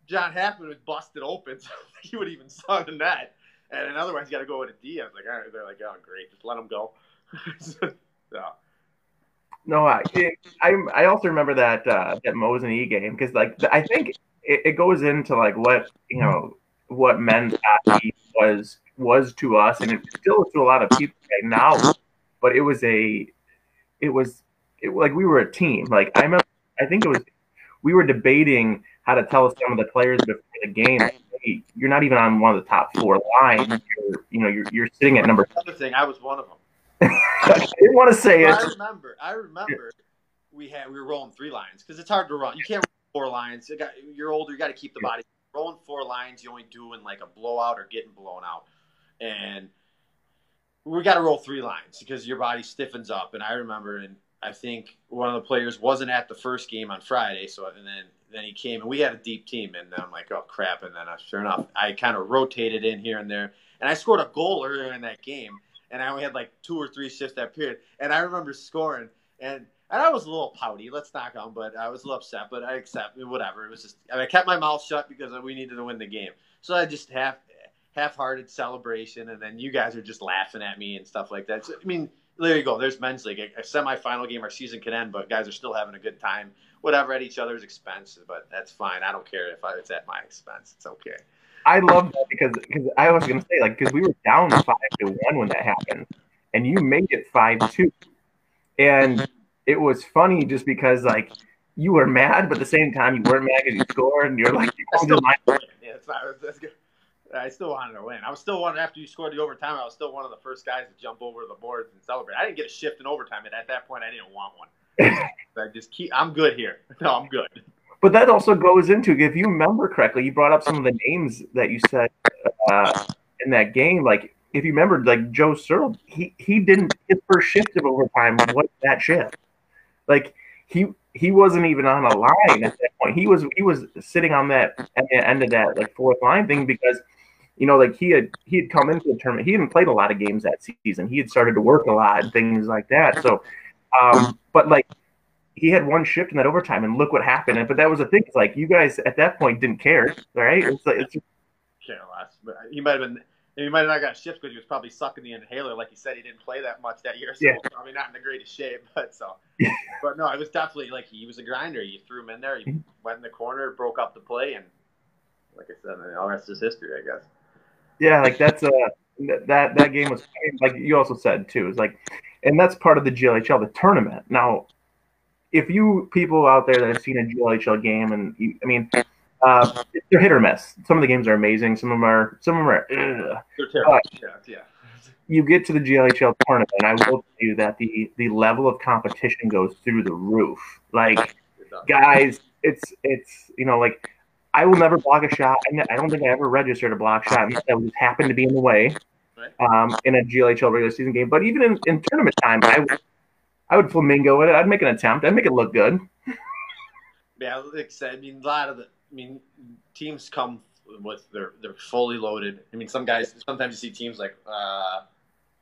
John Hackman was busted open, so he would even saw the net. And otherwise, you got to go with a D. I was like, all right, they're like, oh, great, just let him go. so. No, I, I I also remember that uh, that Mosinee game because like I think it, it goes into like what you know what men's hockey was was to us, and it still is to a lot of people right now. But it was a, it was it, like we were a team. Like I remember, I think it was we were debating how to tell some of the players before the game. Hey, you're not even on one of the top four lines. You're, you know, you're, you're sitting at number. Another thing, I was one of them. I didn't want to say it. I remember. I remember. we had we were rolling three lines because it's hard to run. You can't roll four lines. You Got, you're older, you got to keep the body rolling four lines. You only doing like a blowout or getting blown out, and we got to roll three lines because your body stiffens up. And I remember, and I think one of the players wasn't at the first game on Friday, so and then then he came and we had a deep team, and I'm like, oh crap! And then uh, sure enough, I kind of rotated in here and there, and I scored a goal earlier in that game, and I only had like two or three shifts that period, and I remember scoring and. And I was a little pouty. Let's knock on, but I was a little upset. But I accept whatever. It was just I, mean, I kept my mouth shut because we needed to win the game. So I just half half-hearted celebration, and then you guys are just laughing at me and stuff like that. So, I mean, there you go. There's men's league, a, a semifinal game. Our season can end, but guys are still having a good time whatever at each other's expense, but that's fine. I don't care if I, it's at my expense. It's okay. I love that because because I was gonna say like because we were down five to one when that happened, and you made it five two, and it was funny just because like you were mad, but at the same time you weren't mad because you scored, and you're like, you still, yeah, it's not, that's good. I still wanted to win. I was still one after you scored the overtime. I was still one of the first guys to jump over the boards and celebrate. I didn't get a shift in overtime, and at that point, I didn't want one. I just keep. I'm good here. No, I'm good. But that also goes into if you remember correctly, you brought up some of the names that you said uh, in that game. Like if you remember, like Joe Searle, he he didn't his first shift of overtime was that shift. Like he he wasn't even on a line at that point. He was he was sitting on that at the end of that like fourth line thing because you know like he had he had come into the tournament. He hadn't played a lot of games that season. He had started to work a lot and things like that. So um, but like he had one shift in that overtime, and look what happened. But that was the thing. It's like you guys at that point didn't care, right? It's like it's care less. But he might have been. He might have not got shift because he was probably sucking the inhaler. Like he said, he didn't play that much that year, so yeah. probably not in the greatest shape. But so, but no, it was definitely like he was a grinder. You threw him in there, he mm-hmm. went in the corner, broke up the play, and like I said, all the rest is history, I guess. Yeah, like that's a that that game was like you also said too. It's like and that's part of the GLHL, the tournament. Now, if you people out there that have seen a GLHL game, and you, I mean, uh, they're hit or miss. Some of the games are amazing. Some of them are. Some of them are. Ugh. They're terrible. yeah, yeah. You get to the GLHL tournament, and I will tell you that the the level of competition goes through the roof. Like, guys, it's it's you know like I will never block a shot. I don't think I ever registered a block shot. That just happened to be in the way um, in a GLHL regular season game. But even in, in tournament time, I would, I would flamingo it. I'd make an attempt. I'd make it look good. Yeah, like I said, I mean, a lot of the, I mean, teams come with they're they're fully loaded. I mean, some guys sometimes you see teams like uh,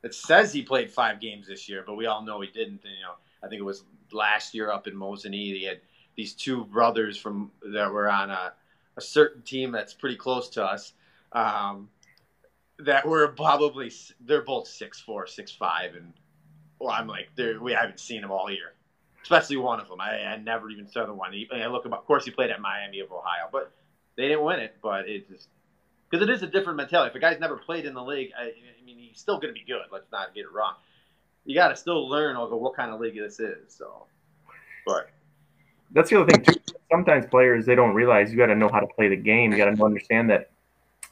it says he played five games this year, but we all know he didn't. And, you know, I think it was last year up in Mosinee. He had these two brothers from that were on a, a certain team that's pretty close to us. Um, that were probably they're both six four, six five, and well, I'm like we haven't seen them all year, especially one of them. I, I never even saw the one. I look of course, he played at Miami of Ohio, but they didn't win it. But it just because it is a different mentality. If a guy's never played in the league, I, I mean, he's still going to be good. Let's not get it wrong. You got to still learn over what kind of league this is. So, but that's the other thing too. Sometimes players they don't realize you got to know how to play the game. You got to understand that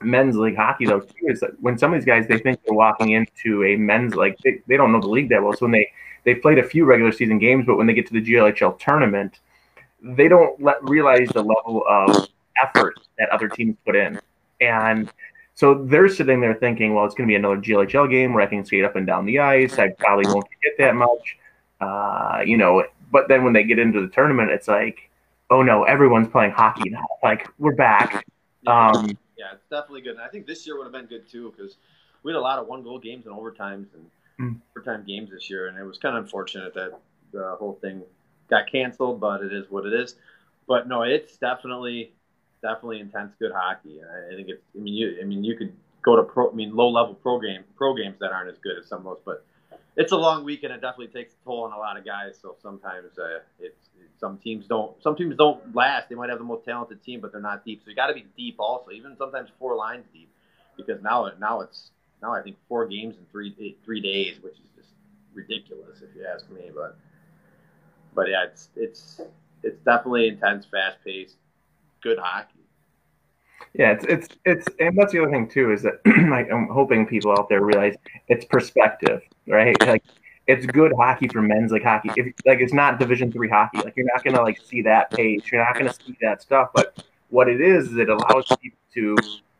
men's league hockey though too is that when some of these guys they think they're walking into a men's like they, they don't know the league that well. So when they they played a few regular season games, but when they get to the GLHL tournament, they don't let, realize the level of effort that other teams put in, and so they're sitting there thinking, well, it's going to be another GLHL game where I can skate up and down the ice. I probably won't get that much, uh, you know. But then when they get into the tournament, it's like, oh no, everyone's playing hockey now. Like we're back. Um, yeah, it's definitely good. And I think this year would have been good too because we had a lot of one goal games and overtimes and mm. overtime games this year, and it was kind of unfortunate that the whole thing got canceled. But it is what it is. But no, it's definitely definitely intense, good hockey. I, think it's. I mean, you. I mean, you could go to pro. I mean, low level pro game pro games that aren't as good as some of those, but it's a long week and it definitely takes a toll on a lot of guys. So sometimes uh, it's some teams don't some teams don't last. They might have the most talented team, but they're not deep. So you got to be deep also. Even sometimes four lines deep, because now now it's now I think four games in three eh, three days, which is just ridiculous if you ask me. But but yeah, it's it's it's definitely intense, fast paced, good hockey. Yeah, it's it's it's and that's the other thing too is that like, I'm hoping people out there realize it's perspective, right? Like it's good hockey for men's like hockey. If like it's not Division three hockey, like you're not gonna like see that page. You're not gonna see that stuff. But what it is is it allows people to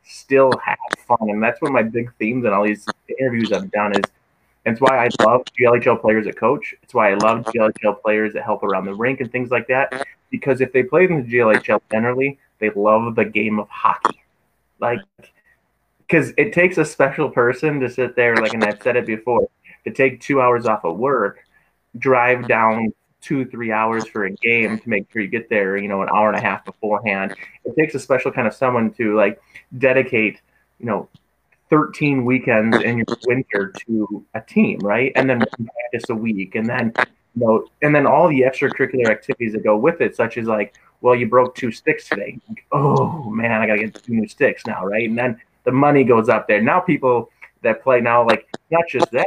still have fun, and that's one of my big themes in all these interviews I've done is. It's why I love GLHL players that coach. It's why I love GLHL players that help around the rink and things like that. Because if they play in the GLHL generally, they love the game of hockey. Like, because it takes a special person to sit there, like, and I've said it before, to take two hours off of work, drive down two, three hours for a game to make sure you get there, you know, an hour and a half beforehand. It takes a special kind of someone to like dedicate, you know, 13 weekends in your winter to a team, right? And then practice a week, and then you know, and then all the extracurricular activities that go with it, such as like, well, you broke two sticks today. Like, oh man, I gotta get two new sticks now, right? And then the money goes up there. Now people that play now, like not just that,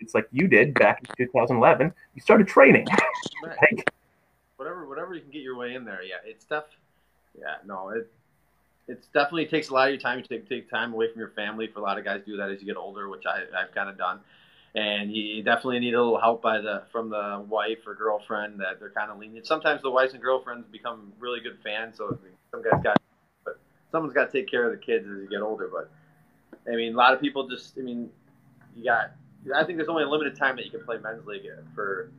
it's like you did back in 2011. You started training. like, whatever, whatever you can get your way in there. Yeah, it's tough. Yeah, no, it it's definitely takes a lot of your time. You take take time away from your family. For a lot of guys, do that as you get older, which I I've kind of done. And you definitely need a little help by the from the wife or girlfriend that they're kind of lenient. Sometimes the wives and girlfriends become really good fans, so some guys got, but someone's got to take care of the kids as you get older. But I mean, a lot of people just, I mean, you got I think there's only a limited time that you can play men's league for,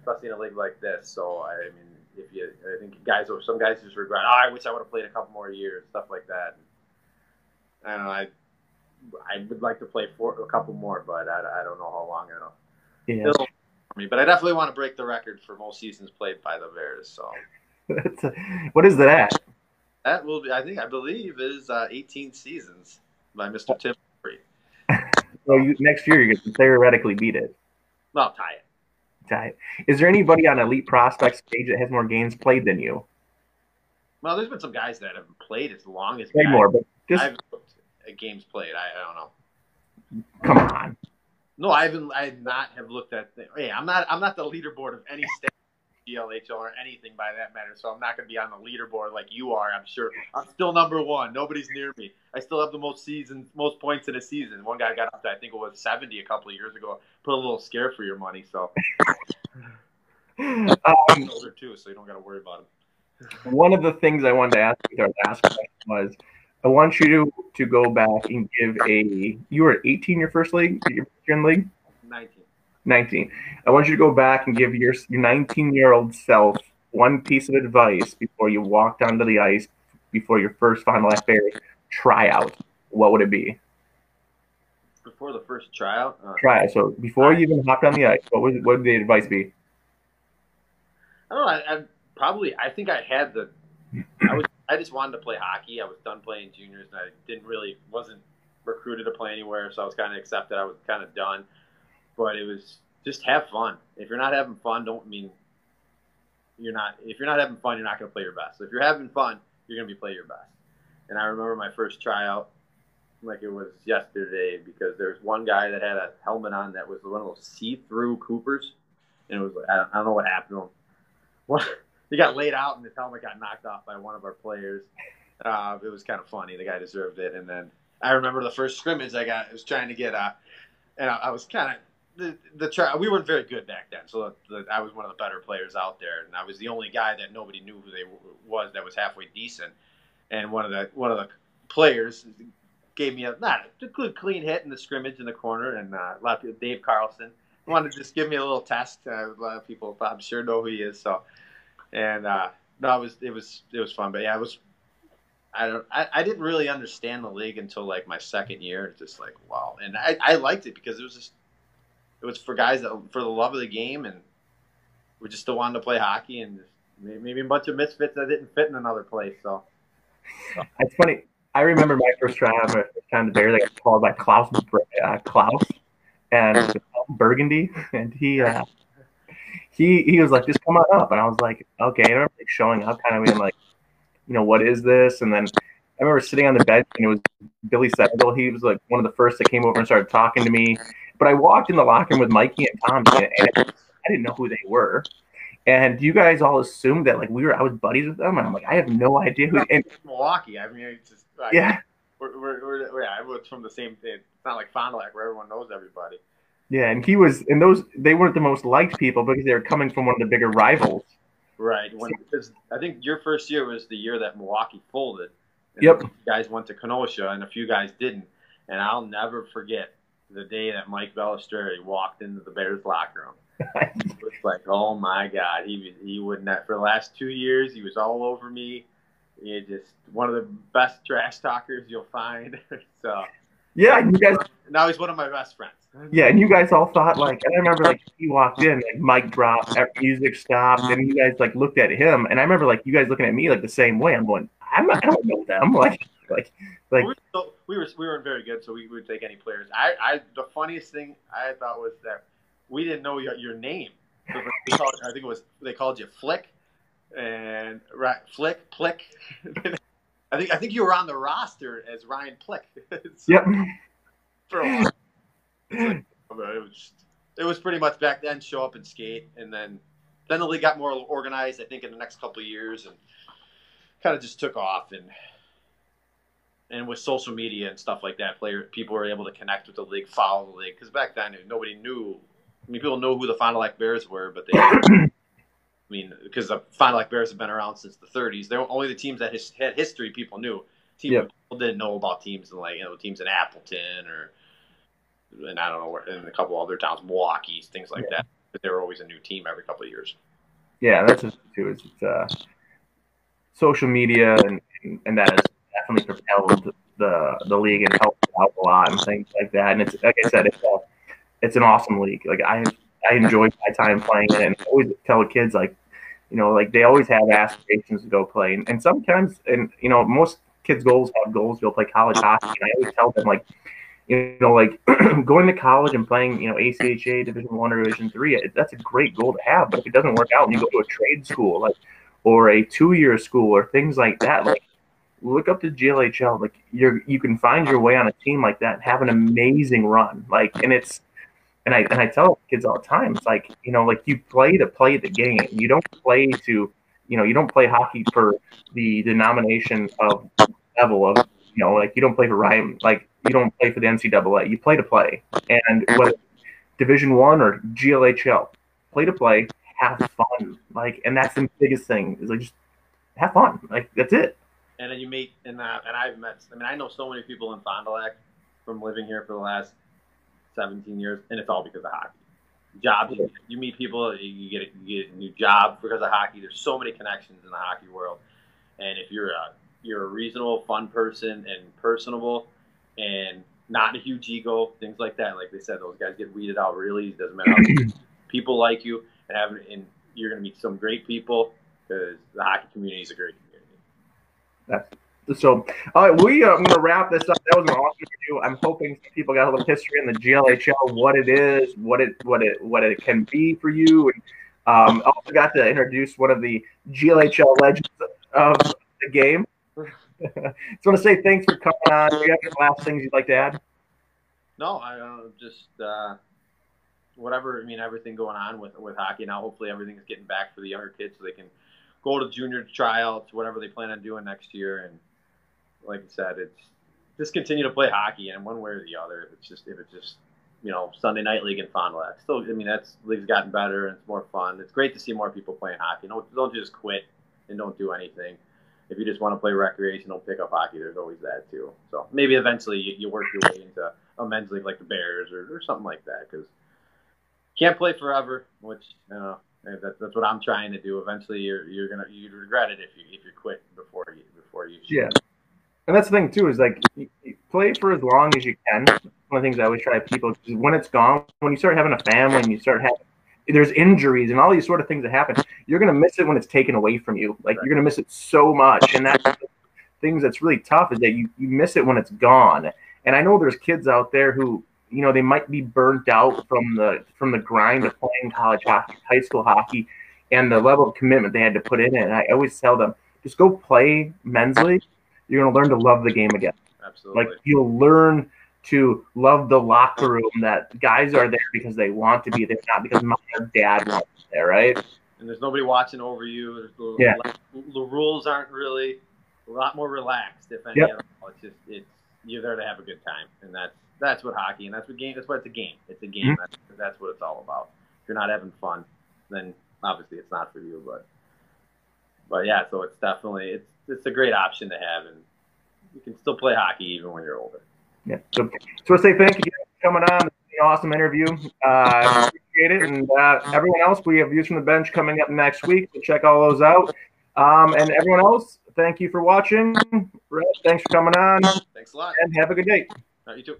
especially in a league like this. So I mean, if you, I think guys, or some guys just regret, oh, I wish I would have played a couple more years, stuff like that. I don't know. I, I would like to play for a couple more, but I, I don't know how long it'll. Yeah. It'll for me, but I definitely want to break the record for most seasons played by the Bears. So, what is that? That will be, I think, I believe, is uh, 18 seasons by Mr. Tim. So you, next year you can theoretically beat it. Well, tie it. Tie it. Is there anybody on elite prospects page that has more games played than you? Well, there's been some guys that have played as long as Way more, but just I've at games played. I, I don't know. Come on. No, I haven't. I not have looked at. The, hey, I'm not. I'm not the leaderboard of any state. GLHL or anything by that matter. So I'm not going to be on the leaderboard like you are. I'm sure. I'm still number one. Nobody's near me. I still have the most seasons, most points in a season. One guy got up to I think it was 70 a couple of years ago. Put a little scare for your money. So. um, older too, so you don't got to worry about him. One of the things I wanted to ask you our last question was, I want you to to go back and give a. You were 18 your first league, your league. 19. 19. I want you to go back and give your, your 19 year old self one piece of advice before you walked onto the ice before your first Fondy Bears tryout. What would it be? Before the first tryout? Uh, tryout. So before you even hopped on the ice, what would what would the advice be? I don't know. I, I probably I think I had the. I was I just wanted to play hockey. I was done playing juniors, and I didn't really wasn't recruited to play anywhere, so I was kind of accepted. I was kind of done but it was just have fun. If you're not having fun, don't mean you're not. If you're not having fun, you're not going to play your best. So if you're having fun, you're going to be play your best. And I remember my first tryout like it was yesterday because there's one guy that had a helmet on that was one of those see-through Coopers, and it was I don't, I don't know what happened to him. What he got laid out and his helmet got knocked off by one of our players. Uh, it was kind of funny. The guy deserved it. And then I remember the first scrimmage I got I was trying to get uh, and I, I was kind of the the try, we weren't very good back then, so the, I was one of the better players out there, and I was the only guy that nobody knew who they was that was halfway decent. And one of the one of the players gave me a not a good clean hit in the scrimmage in the corner, and uh, a lot of people, Dave Carlson wanted to just give me a little test. Uh, a lot of people, I'm sure, know who he is. So, and uh, no, it was it was it was fun, but yeah, it was. I don't. I, I didn't really understand the league until like my second year. Just like wow, and I, I liked it because it was just it was for guys that for the love of the game and we just still wanted to play hockey and maybe a bunch of misfits that didn't fit in another place. So, it's funny. I remember my first first time the Bears. I got called by Klaus uh, Klaus and Burgundy, and he uh, he he was like, "Just come on up," and I was like, "Okay." I remember like, showing up, kind of being like, "You know, what is this?" And then I remember sitting on the bench, and it was Billy Settle. He was like one of the first that came over and started talking to me. But I walked in the locker room with Mikey and Tom, and I didn't know who they were. And you guys all assumed that like we were, I was buddies with them, and I'm like, I have no idea who. And, Milwaukee. I mean, it's just yeah. We're, we're, we're, yeah, everyone's from the same thing. It's not like Fond du Lac where everyone knows everybody. Yeah, and he was, and those they weren't the most liked people because they were coming from one of the bigger rivals. Right. When because I think your first year was the year that Milwaukee folded. Yep. Guys went to Kenosha, and a few guys didn't. And I'll never forget the day that Mike Balistreri walked into the Bears locker room. it was like, oh my God, he he would not for the last two years. He was all over me. He just one of the best trash talkers you'll find. so yeah, you guys. Now he's one of my best friends. Yeah, and you guys all thought like, I remember like he walked in, like mic dropped, music stopped, and you guys like looked at him, and I remember like you guys looking at me like the same way. I'm going, I'm not, I don't know them, like, like, like. We were, we were we weren't very good, so we would take any players. I, I the funniest thing I thought was that we didn't know your, your name. Called, I think it was they called you Flick, and right Flick Plick. I think I think you were on the roster as Ryan Plick. so, yep. For a while. it was it was pretty much back then show up and skate, and then then the league got more organized. I think in the next couple of years, and kind of just took off and. And with social media and stuff like that, player people were able to connect with the league, follow the league. Because back then, nobody knew I mean, people know who the Fond du Lac Bears were, but they, I mean, because the Fond du Lac Bears have been around since the 30s. They're only the teams that his, had history people knew. Teams yep. people didn't know about teams in like you know teams in Appleton or and I don't know where in a couple other towns, Milwaukee, things like yeah. that. But they were always a new team every couple of years. Yeah, that's just too. It's, it's uh, social media and and that has definitely propelled the the league and helped out a lot and things like that. And it's like I said, it's it's an awesome league. Like I I enjoy my time playing it, and I always tell kids like, you know, like they always have aspirations to go play, and, and sometimes, and you know, most kids' goals have goals to go play college hockey, and I always tell them like, you know, like going to college and playing, you know, ACHA Division One or Division Three, that's a great goal to have. But if it doesn't work out, and you go to a trade school, like, or a two-year school, or things like that, like look up to GLHL. Like you're you can find your way on a team like that and have an amazing run. Like and it's and I and I tell kids all the time, it's like you know, like you play to play the game. You don't play to, you know, you don't play hockey for the denomination of level of, you know, like you don't play for Ryan, like you don't play for the NCAA. You play to play, and whether Division One or GLHL, play to play, have fun. Like, and that's the biggest thing is like just have fun. Like that's it. And then you meet, and uh, and I've met. I mean, I know so many people in Fond du Lac from living here for the last 17 years, and it's all because of hockey. Jobs, you, you meet people, you get, a, you get a new job because of hockey. There's so many connections in the hockey world, and if you're a you're a reasonable, fun person and personable, and not a huge ego, things like that. Like they said, those guys get weeded out really. It doesn't matter how people like you, and have, and you're going to meet some great people because the hockey community is a great community. That's so, all right, we are going to wrap this up. That was an awesome interview. I'm hoping people got a little history in the GLHL, what it is, what it what it what it can be for you, and um, I also got to introduce one of the GLHL legends of the game. just want to say thanks for coming on. Do you have any last things you'd like to add? No, I uh, just uh, whatever. I mean, everything going on with with hockey now. Hopefully, everything is getting back for the younger kids so they can go to junior tryouts, whatever they plan on doing next year, and like I said, it's just continue to play hockey, and one way or the other, if it's just if it's just you know Sunday night league in Fond du Lac. Still, I mean that's league's gotten better and it's more fun. It's great to see more people playing hockey. Don't don't just quit and don't do anything. If you just want to play recreational pickup hockey, there's always that too. So maybe eventually you, you work your way into a men's league like the Bears or, or something like that because can't play forever, which you know that, that's what I'm trying to do. Eventually, you're you're gonna you'd regret it if you if you quit before you before you. Yeah. And that's the thing too is like play for as long as you can. One of the things I always try to people is when it's gone, when you start having a family and you start having there's injuries and all these sort of things that happen, you're gonna miss it when it's taken away from you. Like you're gonna miss it so much, and that's things that's really tough is that you you miss it when it's gone. And I know there's kids out there who you know they might be burnt out from the from the grind of playing college hockey, high school hockey, and the level of commitment they had to put in it. And I always tell them just go play men's league you're going to learn to love the game again. Absolutely. Like you'll learn to love the locker room that guys are there because they want to be there, not because mom or dad wants there, right? And there's nobody watching over you. The, yeah. The rules aren't really a lot more relaxed, if any. Yep. It's just it's you're there to have a good time, and that's that's what hockey and that's what game. That's what it's a game. It's a game. Mm-hmm. That's, that's what it's all about. If you're not having fun, then obviously it's not for you. But but yeah, so it's definitely it's it's a great option to have, and you can still play hockey even when you're older. Yeah. So, so I say thank you for coming on. awesome interview. Uh, appreciate it. And uh, everyone else, we have views from the bench coming up next week. So check all those out. Um, and everyone else, thank you for watching. Brett, thanks for coming on. Thanks a lot. And have a good day. you too.